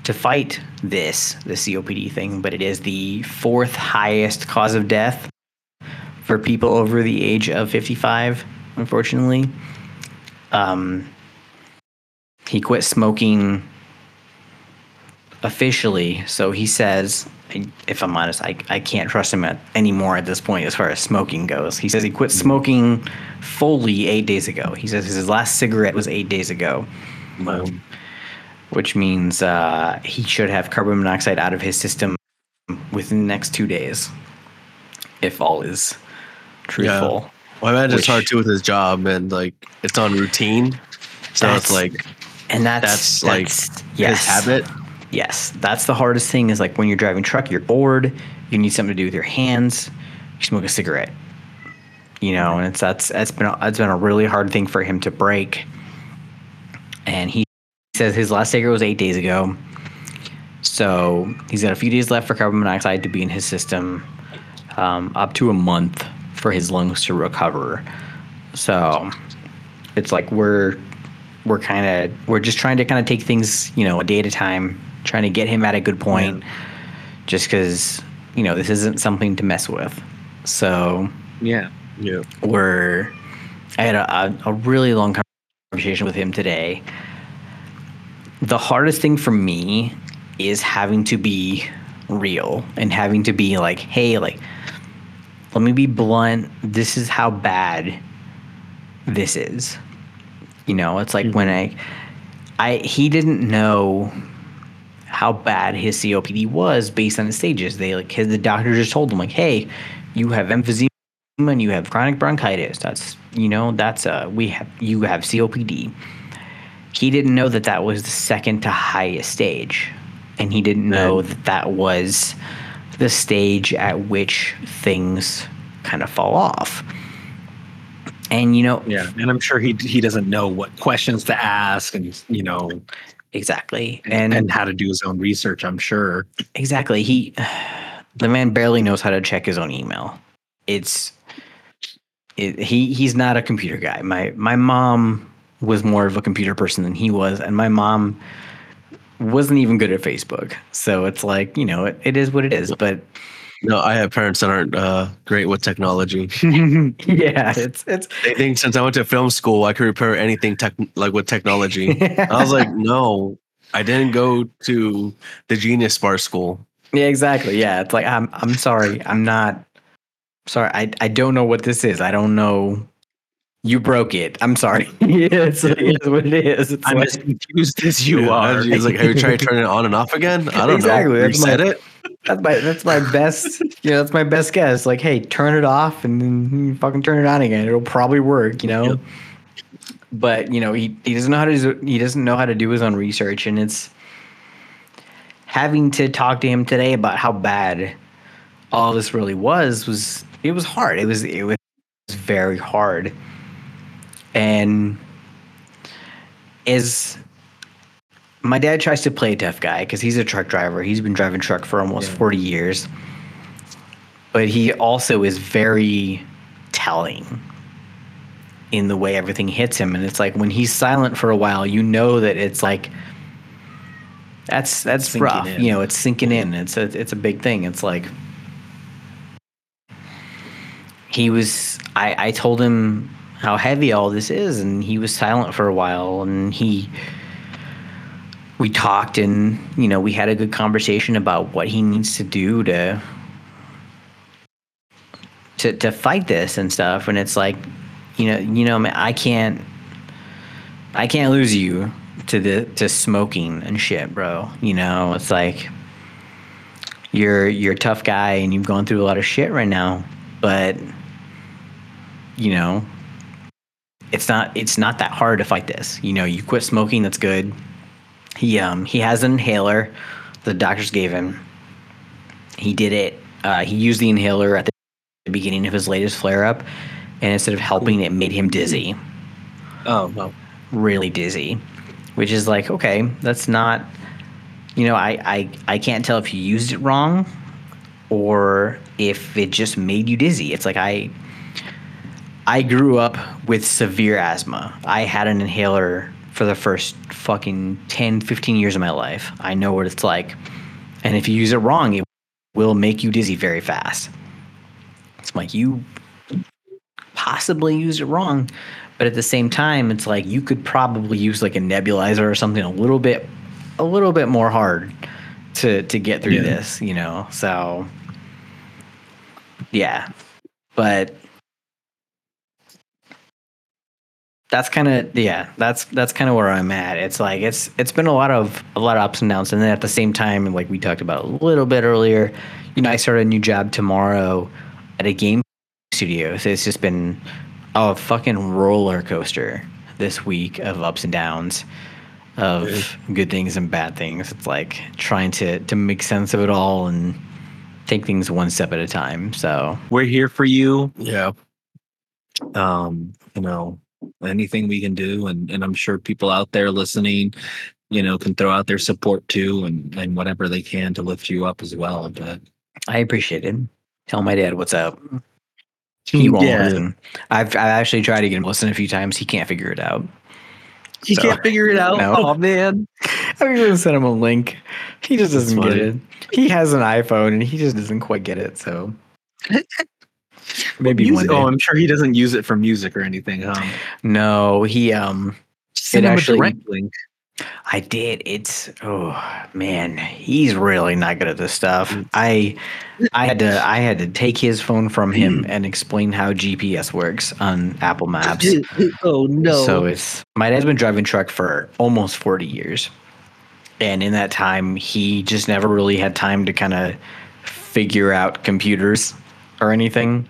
to fight this the COPD thing, but it is the fourth highest cause of death for people over the age of 55. Unfortunately, um, he quit smoking officially. So he says, if I'm honest, I, I can't trust him at, anymore at this point as far as smoking goes. He says he quit smoking fully eight days ago. He says his last cigarette was eight days ago, Um, which means uh, he should have carbon monoxide out of his system within the next two days, if all is truthful. Well, I imagine it's hard too with his job and like it's on routine. So it's like And that's, that's, like yes. his habit. Yes, that's the hardest thing. Is like when you're driving truck, you're bored. You need something to do with your hands. You smoke a cigarette. You know, and it's that's that's been a, that's been a really hard thing for him to break. And he says his last cigarette was eight days ago. So he's got a few days left for carbon monoxide to be in his system, um, up to a month for his lungs to recover. So it's like we're we're kind of we're just trying to kind of take things you know a day at a time trying to get him at a good point just because you know this isn't something to mess with. So yeah. Yeah. we're i had a, a, a really long conversation with him today. The hardest thing for me is having to be real and having to be like hey like let me be blunt. This is how bad this is. You know it's like when mm-hmm. i i he didn't know how bad his copd was based on the stages. They like his, the doctor just told him like hey you have emphysema and you have chronic bronchitis. That's you know that's uh we have you have copd he didn't know that that was the second to highest stage and he didn't know that that was the stage at which things kind of fall off. And you know Yeah. And I'm sure he he doesn't know what questions to ask and you know exactly. and, And, how to do his own research. I'm sure. exactly. He, the man barely knows how to check his own email. It's, it, he he's not a computer guy. My my mom was more of a computer person than he was, and my mom wasn't even good at Facebook. So it's like you know it, it is what it is. But No, I have parents that aren't uh, great with technology. yeah, it's it's they think since I went to film school, I could repair anything tech like with technology. I was like, no, I didn't go to the Genius Bar school. Yeah, exactly. Yeah, it's like I'm I'm sorry. I'm not sorry. I I don't know what this is. I don't know. You broke it. I'm sorry. yeah, it's, like, it's what it is. It's I'm like, as confused as you are. He's like, have you tried turning it on and off again? I don't Exactly, know. that's Reset my- it. that's my that's my best. You know, that's my best guess. Like, hey, turn it off and then fucking turn it on again. It'll probably work. You know. Yep. But you know, he he doesn't know how to do, he doesn't know how to do his own research, and it's having to talk to him today about how bad all this really was was it was hard. It was it was very hard. And as my dad tries to play a tough guy because he's a truck driver. He's been driving truck for almost 40 years. But he also is very telling in the way everything hits him. And it's like when he's silent for a while, you know that it's like that's that's Sinking rough. in. You know, it's sinking in. It's a it's a big thing. It's like he was I, I told him how heavy all this is and he was silent for a while and he we talked and you know we had a good conversation about what he needs to do to to to fight this and stuff and it's like you know you know I can't I can't lose you to the to smoking and shit bro you know? It's like you're you're a tough guy and you've gone through a lot of shit right now but you know it's not it's not that hard to fight this you know you quit smoking that's good he um he has an inhaler the doctors gave him he did it uh, he used the inhaler at the beginning of his latest flare up and instead of helping it made him dizzy Oh well. really dizzy, which is like, okay, that's not, you know, I, I, I can't tell if you used it wrong or if it just made you dizzy. It's like I, I grew up with severe asthma. I had an inhaler for the first fucking 10, 15 years of my life. I know what it's like. And if you use it wrong, it will make you dizzy very fast. It's like you possibly used it wrong. But at the same time, it's like you could probably use like a nebulizer or something a little bit a little bit more hard to to get through Yeah. this, you know. So yeah. But that's kind of yeah that's that's kind of where i'm at. It's like it's it's been a lot of a lot of ups and downs. And then at the same time like we talked about a little bit earlier you know i start a new job tomorrow at a game studio. So it's just been a fucking roller coaster this week of ups and downs of good things and bad things. It's like trying to to make sense of it all and take things one step at a time. So We're here for you. Yeah. Um, you know, anything we can do, and and I'm sure people out there listening, you know, can throw out their support too, and and whatever they can to lift you up as well. But I appreciate it. Tell my dad what's up. He mm, won't Yeah. listen. I've I've actually tried to get him to listen a few times. He can't figure it out. he So- can't figure it out. No. Oh man. I'm gonna send him a link. He just doesn't get funny. it. He has an iPhone and he just doesn't quite get it. So maybe one Music-. Oh, I'm sure he doesn't use it for music or anything. Huh? no, he um. It actually- link. I did. It's oh man, he's really not good at this stuff. I I had to I had to take his phone from him and explain how GPS works on Apple Maps. oh no. So it's my dad's been driving truck for almost 40 years. And in that time, he just never really had time to kind of figure out computers or anything.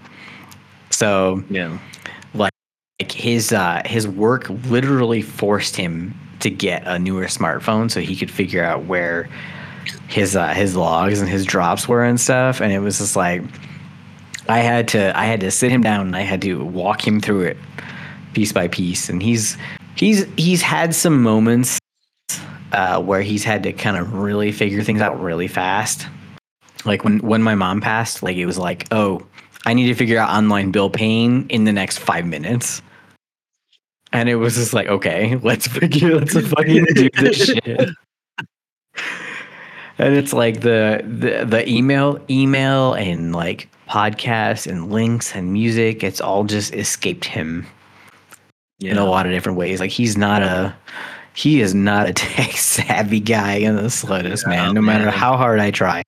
So yeah. like his uh, his work literally forced him to get a newer smartphone so he could figure out where his uh, his logs and his drops were and stuff. And it was just like I had to I had to sit him down and I had to walk him through it piece by piece. And he's he's he's had some moments uh, where he's had to kind of really figure things out really fast. Like when when my mom passed, like it was like, oh, I need to figure out online bill paying in the next five minutes. And it was just like, okay, let's figure, let's fucking do this shit. And it's like the, the the email, email, and like podcasts and links and music. It's all just escaped him in a lot of different ways. Like he's not a he is not a tech savvy guy in the slightest, Yeah, man. No matter how hard I try.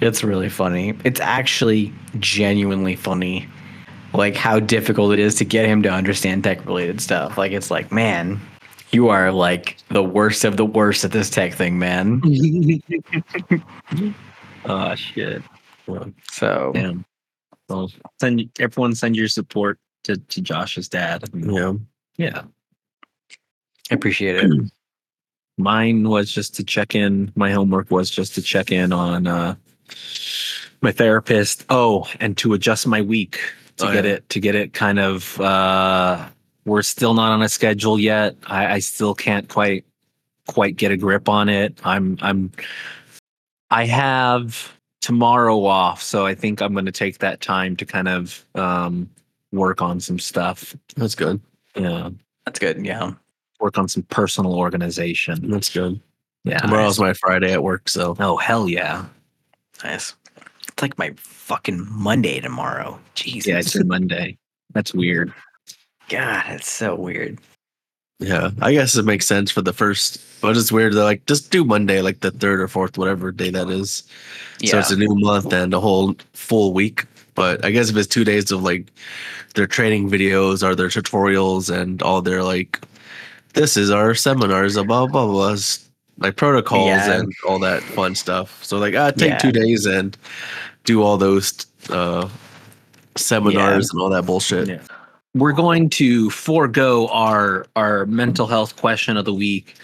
It's really funny. It's actually genuinely funny. Like how difficult it is to get him to understand tech related stuff. Like it's like, man, you are like the worst of the worst at this tech thing, man. oh shit. So Damn. Well, send everyone send your support to, to Josh's dad. Yeah. Yeah. I appreciate it. Mine was just to check in. My homework was just to check in on uh, my therapist. Oh, and to adjust my week to Oh, get yeah. it to get it kind of. Uh, we're still not on a schedule yet. I, I still can't quite quite get a grip on it. I'm I'm. I have tomorrow off, so I think I'm going to take that time to kind of um, work on some stuff. That's good. Yeah, That's good. Yeah. work on some personal organization. That's good. Yeah, Tomorrow's my Friday at work, so Oh hell yeah! Nice. It's like my fucking Monday tomorrow. Jesus. Yeah, it's a Monday. That's weird. God, it's so weird. yeah. I guess it makes sense for the first, but it's weird. They're like, just do Monday, like the third or fourth, whatever day that is. Yeah. So it's a new month and a whole full week. But I guess if it's two days of like their training videos or their tutorials and all their like, this is our seminars, blah blah blah, blah like protocols Yeah. and all that fun stuff. So like, ah, take Yeah. two days and do all those uh seminars and all that bullshit. Yeah. We're going to forego our our mental health question of the week.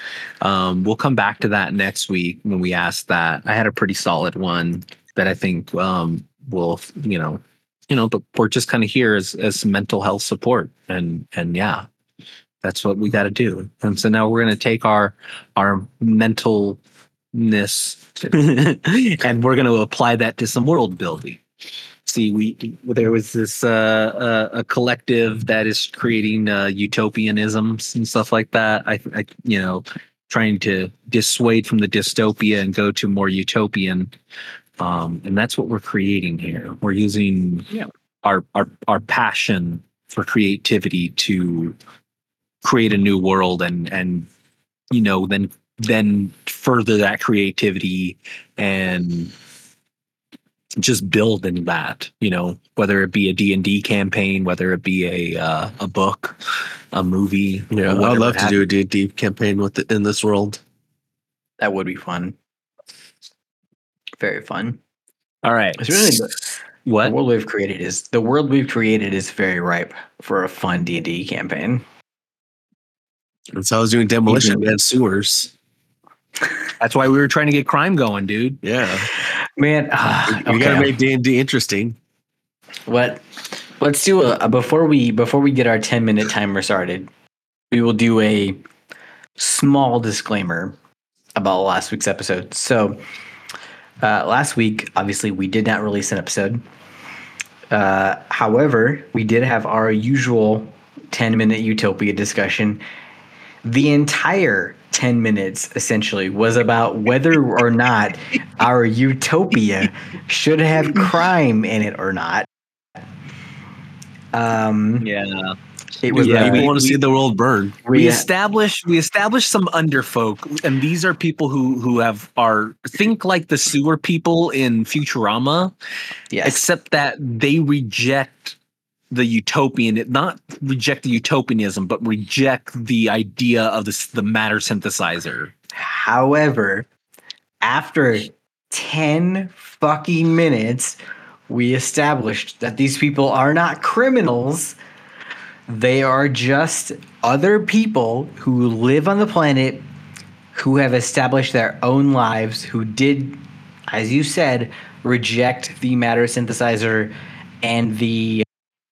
Um, we'll come back to that next week when we ask that. I had a pretty solid one that I think um, will, you know, you know, but we're just kind of here as as mental health support, and and yeah, that's what we got to do. And so now we're going to take our our mentalness and we're going to apply that to some world building see we there was this uh, uh a collective that is creating uh utopianisms and stuff like that I, I you know trying to dissuade from the dystopia and go to more utopian um and that's what we're creating here we're using Yeah. our our our passion for creativity to create a new world and and you know then then further that creativity and just build in that you know whether it be a d&d campaign whether it be a uh, a book a movie Yeah, I'd love to do a D&D campaign with it in this world. That would be fun. Very fun. all right It's really the, the what world we've created is the world we've created is very ripe for a fun D and D campaign. And so I was doing demolition and sewers. that's why we were trying to get crime going dude Yeah, Man, ah, you okay. gotta make D and D interesting. what? Let's do a, a before we before we get our ten minute timer started. We will do a small disclaimer about last week's episode. So, uh, last week, obviously, we did not release an episode. Uh, however, we did have our usual 10 minute utopia discussion. The entire 10 minutes essentially was about whether or not our utopia should have crime in it or not. Um, yeah it was Yeah, People want to see the world burn. we we- established we established some underfolk and these are people who who have are think like the sewer people in futurama yes. except that they reject the utopian not reject the utopianism but reject the idea of this the matter synthesizer However, after 10 fucking minutes, we established that these people are not criminals. They are just other people who live on the planet who have established their own lives, who did, as you said, reject the matter synthesizer and the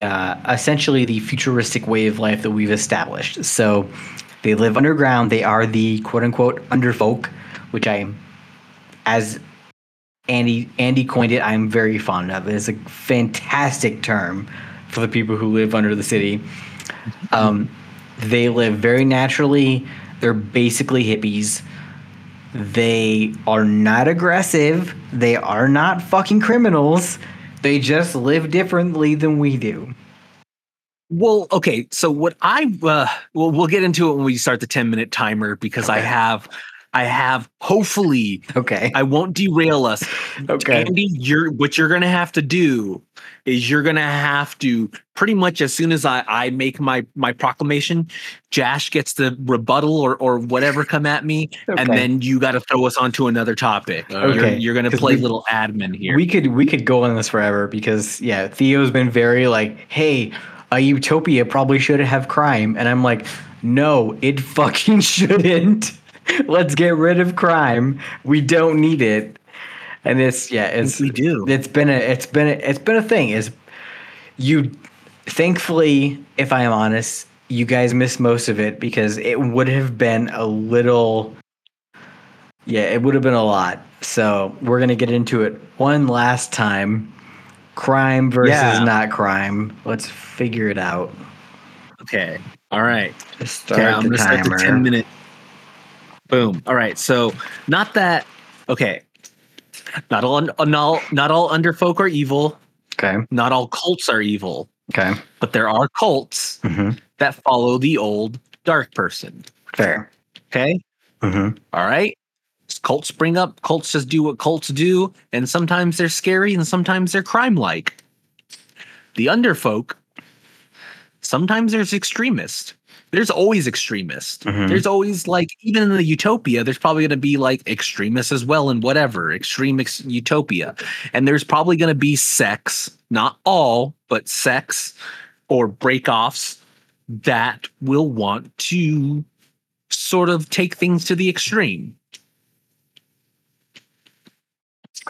uh, essentially the futuristic way of life that we've established. So They live underground. They are the quote unquote underfolk, which I, as Andy Andy coined it, I'm very fond of. It's a fantastic term for the people who live under the city. Um, they live very naturally. They're basically hippies. They are not aggressive. They are not fucking criminals. They just live differently than we do. Well, okay. So what I uh, well, we'll get into it when we start the ten minute timer because I have, I have. Hopefully, Okay. I won't derail us. Okay. Andy, you're what you're gonna have to do is you're gonna have to pretty much as soon as I I make my my proclamation, Jash gets the rebuttal or or whatever come at me, and then you got to throw us onto another topic. You're, Okay. you're gonna play we- little admin here. We could we could go on this forever because yeah, Theo's been very like, hey, a utopia probably should have crime, and I'm like, no, it fucking shouldn't. Let's get rid of crime. We don't need it. And it's yeah, it's we do. It's been a it's been a, it's been a thing. Is you thankfully, if I am honest, you guys missed most of it because it would have been a little yeah, it would have been a lot. So we're gonna get into it one last time. Crime versus Yeah. not crime. Let's figure it out. okay. All right. Start Okay, I'm the gonna start the timer. 10 minute. Boom. All right. So not that okay. Not all not all not all underfolk are evil. Okay. Not all cults are evil, Okay. but there are cults hmm that follow the old dark person. Fair. Okay. hmm All right. Cults spring up. Cults just do what cults do, and sometimes they're scary, and sometimes they're crime-like. The underfolk. Sometimes there's extremists. There's always extremists. Mhm. There's always like even in the utopia, there's probably going to be like extremists as well, in whatever extreme ex- utopia, and there's probably going to be sects, not all, but sects or breakoffs that will want to sort of take things to the extreme.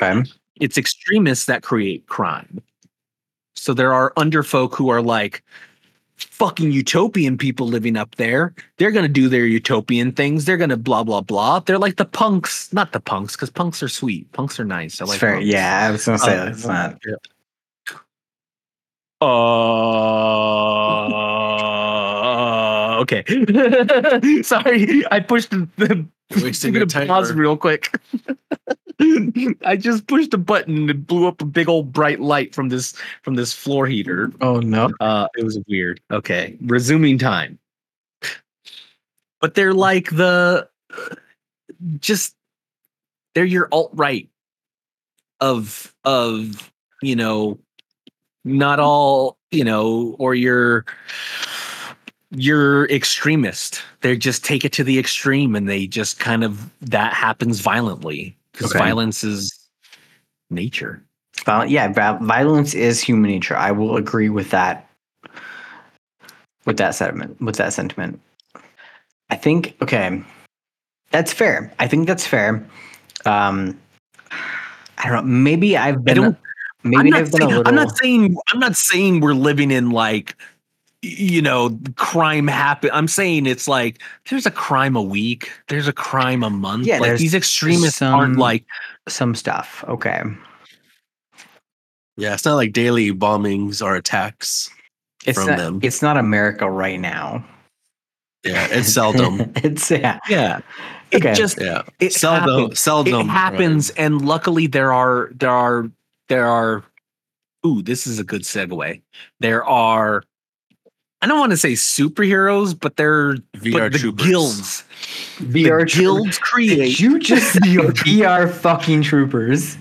Okay. It's extremists that create crime. So there are underfolk who are like fucking utopian people living up there. They're going to do their utopian things. They're going to blah blah blah. They're like the punks, not the punks cuz punks are sweet. Punks are nice. I like fair. punks. Yeah, I was gonna say Uh, it's not. Uh, okay. Sorry, I pushed the, the Wasting your gonna pause real quick. I just pushed a button and it blew up a big old bright light from this from this floor heater. Oh no. Uh, it was weird. Okay, resuming time. But they're like the just they're your alt right of of you know not all you know or your you're extremist. They just take it to the extreme and they just kind of that happens violently because Okay. violence is nature. Viol- yeah, vi- violence is human nature. I will agree with that. With that sentiment. With that sentiment. I think okay, that's fair. I think that's fair. Um, I don't know. Maybe I've been. maybe I'm not, I've been a saying, little. I'm not saying I'm not saying we're living in like you know crime happen. I'm saying it's like there's a crime a week, there's a crime a month. Yeah, like these extremists some- aren't like some stuff. Okay. Yeah, it's not like daily bombings or attacks. It's From not, them. It's not America right now. Yeah, it's seldom. it's yeah. yeah. It Okay. just yeah, it seldom. happens. Seldom. it happens and luckily there are there are there are ooh this is a good segue there are i don't want to say superheroes but they're VR but the troopers. guilds VR the guilds create Did you just see VR fucking troopers?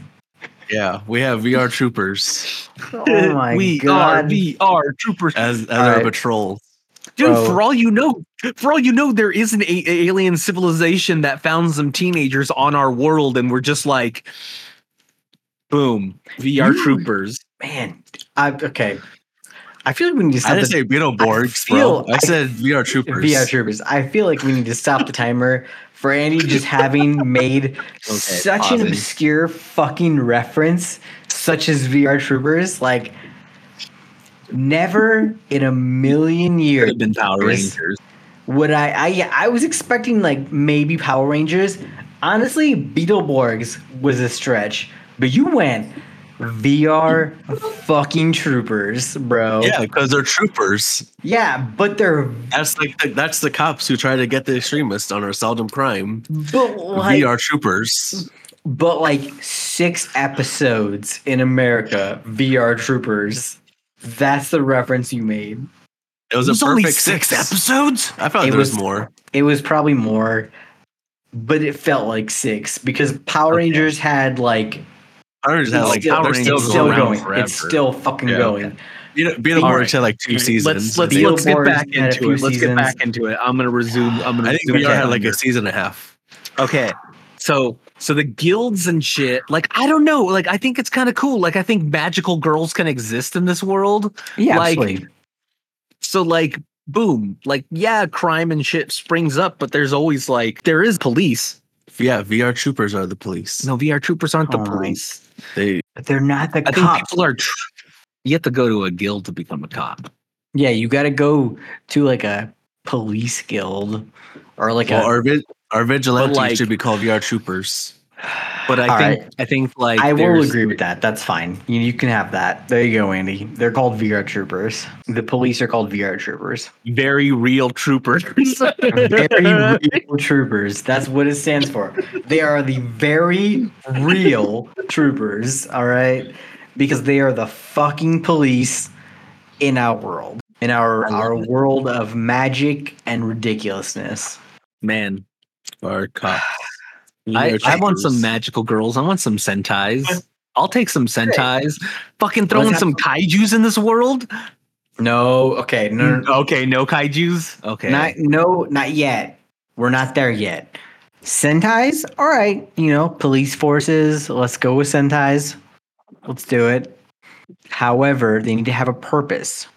Yeah, we have VR troopers Oh my god. we god. are VR troopers as as All our right. patrol. dude Bro. for all you know for all you know there is an a- alien civilization that found some teenagers on our world and we're just like boom VR You- troopers Man, I okay. I feel like we need to I stop didn't the say Beetleborgs, bro. I I- said VR troopers. VR troopers. I feel like we need to stop the timer for Andy just having made such an obscure fucking reference, such as VR troopers. Like, never in a million years been Power Rangers What I I I was expecting like maybe Power Rangers. Honestly, Beetleborgs was a stretch, but you went VR fucking troopers, bro. Yeah, because they're troopers. Yeah, but they're That's like the, that's the cops who try to get the extremists on our seldom crime. but like VR troopers. but like six episodes in America, VR troopers. That's the reference you made. It was, It was a only perfect six. six. episodes. I felt like It there was, was- more. It was probably more, but it felt like six because Power Okay. Rangers had like Rangers had like still, Power it's still going. forever. It's still fucking Yeah. going. You know, Beetleborgs had like two seasons. Let's let's let's get back into it. Let's get back into it. I'm gonna resume. I'm gonna. I think VR had like a season and a half. Okay. So so the guilds and shit, like I don't know, like I think it's kind of cool. Like I think magical girls can exist in this world. Yeah, Like, absolutely. So like boom, like yeah, crime and shit springs up, but there's always like there is police. Yeah, VR troopers are the police. No, VR troopers aren't the police. They But they're not the I think cops. people are tr- you have to go to a guild to become a cop. yeah, you got to go to like a police guild or like well, a. our vi- our vigilantes like- should be called yard troopers. But I All think right. I think like I will agree with that. That's fine. You, you can have that. There you go, Andy. They're called VR troopers. The police are called VR troopers. very real troopers. Very real troopers. That's what it stands for. They are the very real troopers, all right? Because they are the fucking police in our world. In our our it. world of magic and ridiculousness. Man, Our cops. I, I want some magical girls. I want some sentais. I'll take some sentais. Fucking throwing Let's some kaijus in this world. No, okay, no, no, Okay, no kaijus. Okay. Not no, not yet. We're not there yet. Sentais, all right. You know, police forces. Let's go with Sentais. Let's do it. However, they need to have a purpose.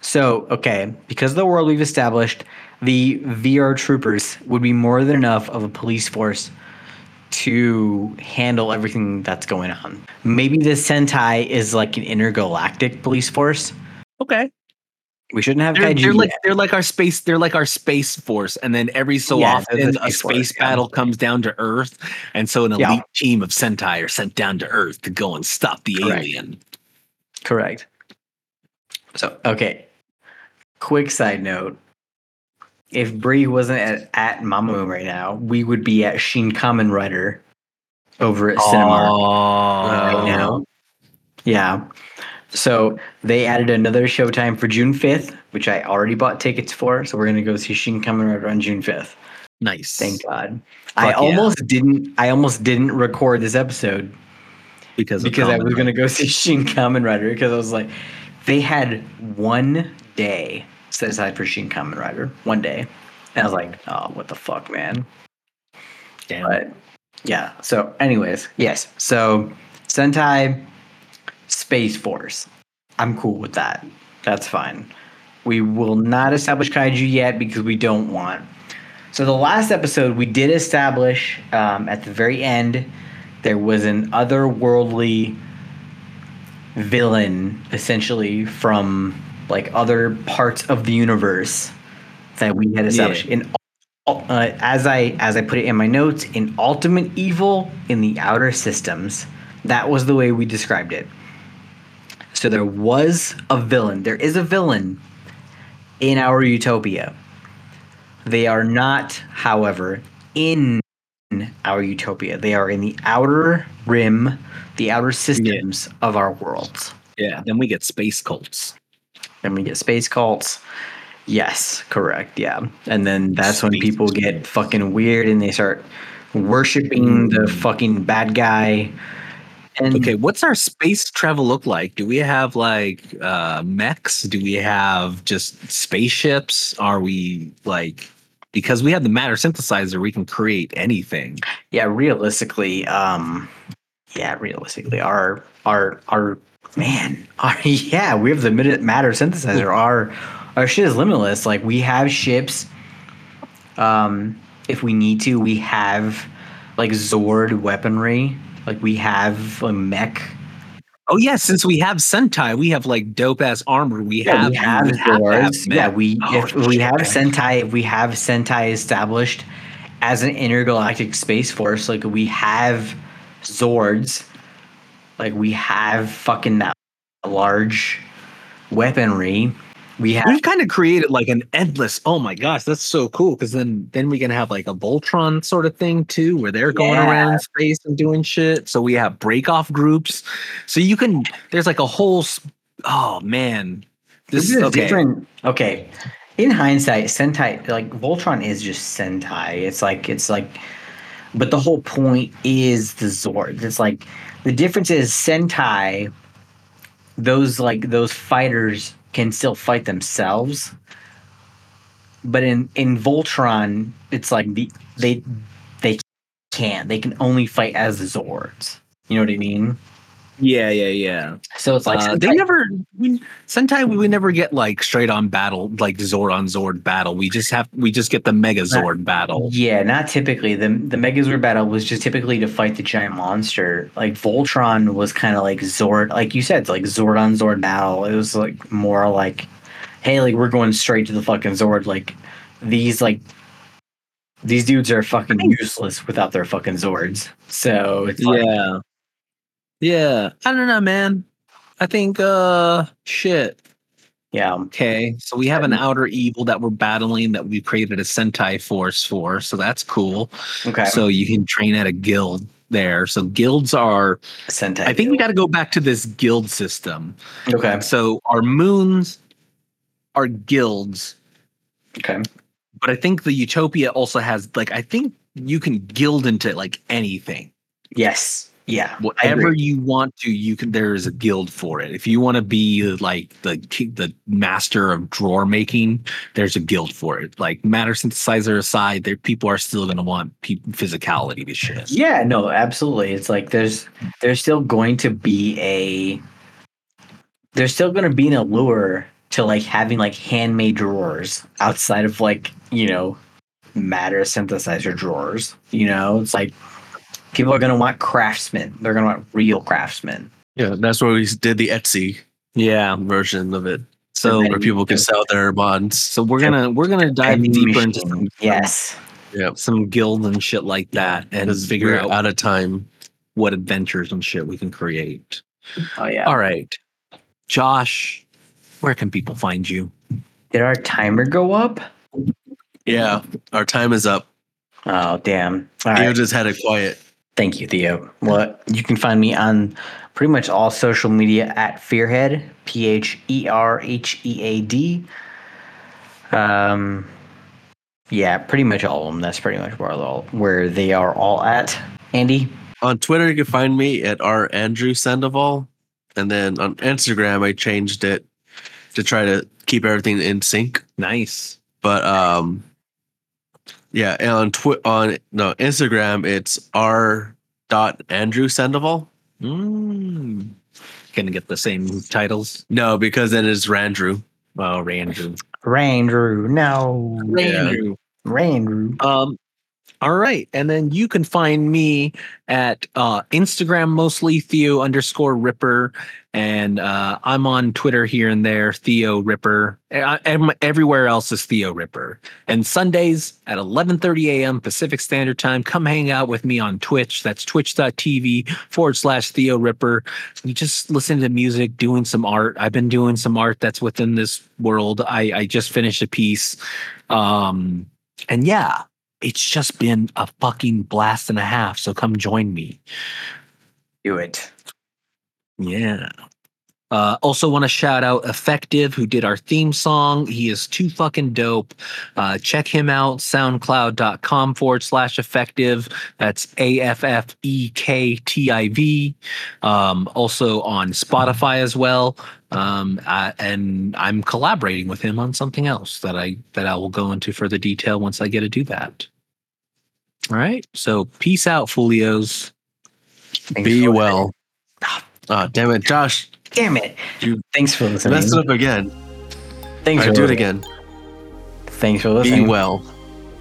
So, okay, because of the world we've established, the VR troopers would be more than enough of a police force to handle everything that's going on. Maybe the Sentai is like an intergalactic police force. okay. We shouldn't have They're, they're like they're like our space. They're like our space force, and then every so Yeah, they're the often a Space Force, space yeah. battle comes down to Earth, and so an elite Yeah. team of Sentai are sent down to Earth to go and stop the Correct. alien. Correct. So, okay. Quick side note. If Bree wasn't at, at Mamamoo right now, we would be at Shin Kamen Rider over at Cinema Oh, right now. Yeah. So they added another showtime for June 5th, which I already bought tickets for. So we're going to go see Shin Kamen Rider on June 5th. nice. Thank God. I yeah. almost didn't I almost didn't record this episode because because I was going to go see Shin Kamen Rider because I was like, they had one day set aside for Shin Kamen Rider, one day, and I was like, oh, what the fuck, man. Damn. But yeah. So, anyways, yes. So Sentai Space Force. I'm cool with that. That's fine. We will not establish kaiju yet because we don't want. So the last episode we did establish um, at the very end there was an otherworldly villain essentially from like other parts of the universe that we had established. In uh, as I as I put it in my notes in ultimate evil in the outer systems that was the way we described it. So there was a villain. There is a villain in our utopia. They are not however in our utopia. They are in the outer rim the outer systems of our worlds. Yeah. Then we get space cults. Then we get space cults. Yes, correct. Yeah. And then that's when Space people get fucking weird and they start worshiping the fucking bad guy. And Okay, what's our space travel look like? Do we have like uh mechs? Do we have just spaceships? Are we like because we have the matter synthesizer, we can create anything. yeah, realistically, um yeah, realistically, our our our man, our yeah, we have the minute matter synthesizer. Our our shit is limitless. Like we have ships. Um, if we need to, we have like Zord weaponry. Like we have a mech Oh yeah, since we have Sentai, we have like dope ass armor. We Yeah, have we have we have have Zords. Yeah, we Oh, if we have. Sentai, if we have Sentai established as an intergalactic space force, like we have Zords, like we have fucking that large weaponry. We have We've kind of created like an endless. Oh my gosh, that's so cool! Because then then we can have like a Voltron sort of thing too, where they're going Yeah. around space and doing shit. So we have break off groups. So you can. There's like a whole. Oh man, this is a okay. different. Okay, in hindsight, Sentai like Voltron is just Sentai. It's like it's like, but the whole point is the Zord. It's like the difference is Sentai. Those like those fighters can still fight themselves, but in in Voltron, it's like the they they can't. They can only fight as the Zords. You know what I mean? Yeah, yeah, yeah. So it's like Uh, they never. We, Sentai, we would never get like straight on battle, like Zord on Zord battle. We just have. We just get the Mega Zord battle. Yeah, not typically. The the Megazord battle was just typically to fight the giant monster. Like Voltron was kind of like Zord, like you said, it's like Zord on Zord battle. It was like more like, hey, like we're going straight to the fucking Zord. Like these like these dudes are fucking useless without their fucking Zords. So it's like, Yeah. Yeah. I don't know, man. I think uh shit. yeah, Okay. So we have an outer evil that we're battling that we created a Sentai force for. So that's cool. okay. So you can train at a guild there. So guilds are Sentai. I think we gotta go back to this guild system. okay. So our moons are guilds, Okay. but I think the Utopia also has like I think you can guild into like anything. Yes. Yeah. Whatever you want to you can there is a guild for it if you want to be uh, like the the master of drawer making there's a guild for it like matter synthesizer aside there people are still going to want pe- physicality to shit Yeah, no, absolutely. It's like there's there's still going to be a there's still going to be an allure to like having like handmade drawers outside of like, you know, matter synthesizer drawers. You know, it's like people are going to want craftsmen. They're going to want real craftsmen. Yeah, that's where we did the Etsy yeah version of it, so where people can sell their bonds. so we're gonna we're gonna dive Vending deeper into machine. some, uh, yes. some guild and shit like that and figure out out of time. what adventures and shit we can create Oh yeah. all right josh where can people find you Did our timer go up? Yeah, our time is up. Oh damn. All Theo right. just had it quiet. Thank you, Theo. Well, you can find me on pretty much all social media at Pherhead, P H E R H E A D. Um, yeah, pretty much all of them. That's pretty much where all where they are all at. Andy, On Twitter, you can find me at R Andrew Sandoval, and then on Instagram, I changed it to try to keep everything in sync. nice But um, yeah, and on Twi- on no Instagram, it's R dot Andrew Sandoval. Mm. Gonna get the same titles. No, because then it's Randrew. Oh, Randrew. Randrew, no, Randrew. Randrew. Um, all right, and then you can find me at uh, Instagram mostly Theo underscore Ripper, and uh, I'm on Twitter here and there Theo Ripper. I, everywhere else is Theo Ripper. And Sundays at 11:30 a.m. Pacific Standard Time, come hang out with me on Twitch. That's twitch.tv forward slash Theo Ripper. You just listen to music, doing some art. I've been doing some art that's within this world. I, I just finished a piece. Um, and yeah, it's just been a fucking blast and a half. So come join me. Do it. Yeah. Uh, also, want to shout out Affektiv, who did our theme song. He is too fucking dope. Uh, check him out, soundcloud.com forward slash affektiv. That's A F F E K T I V. Um, also on Spotify as well. Um, uh, and I'm collaborating with him on something else that I that I will go into further detail once I get to do that. All right. So peace out, Folios. Thanks Be for well. Ah, damn it, Josh, Damn it. You Thanks for listening. messed it up again. Thanks All right, for do it again. Thanks for listening. Be well.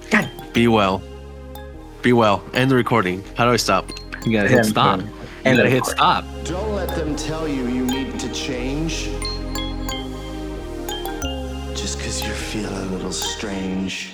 God. Be well. Be well. End the recording. How do I stop? You gotta hit stop. and then gotta hit stop. Don't let them tell you you need to change. Just because you're feeling a little strange.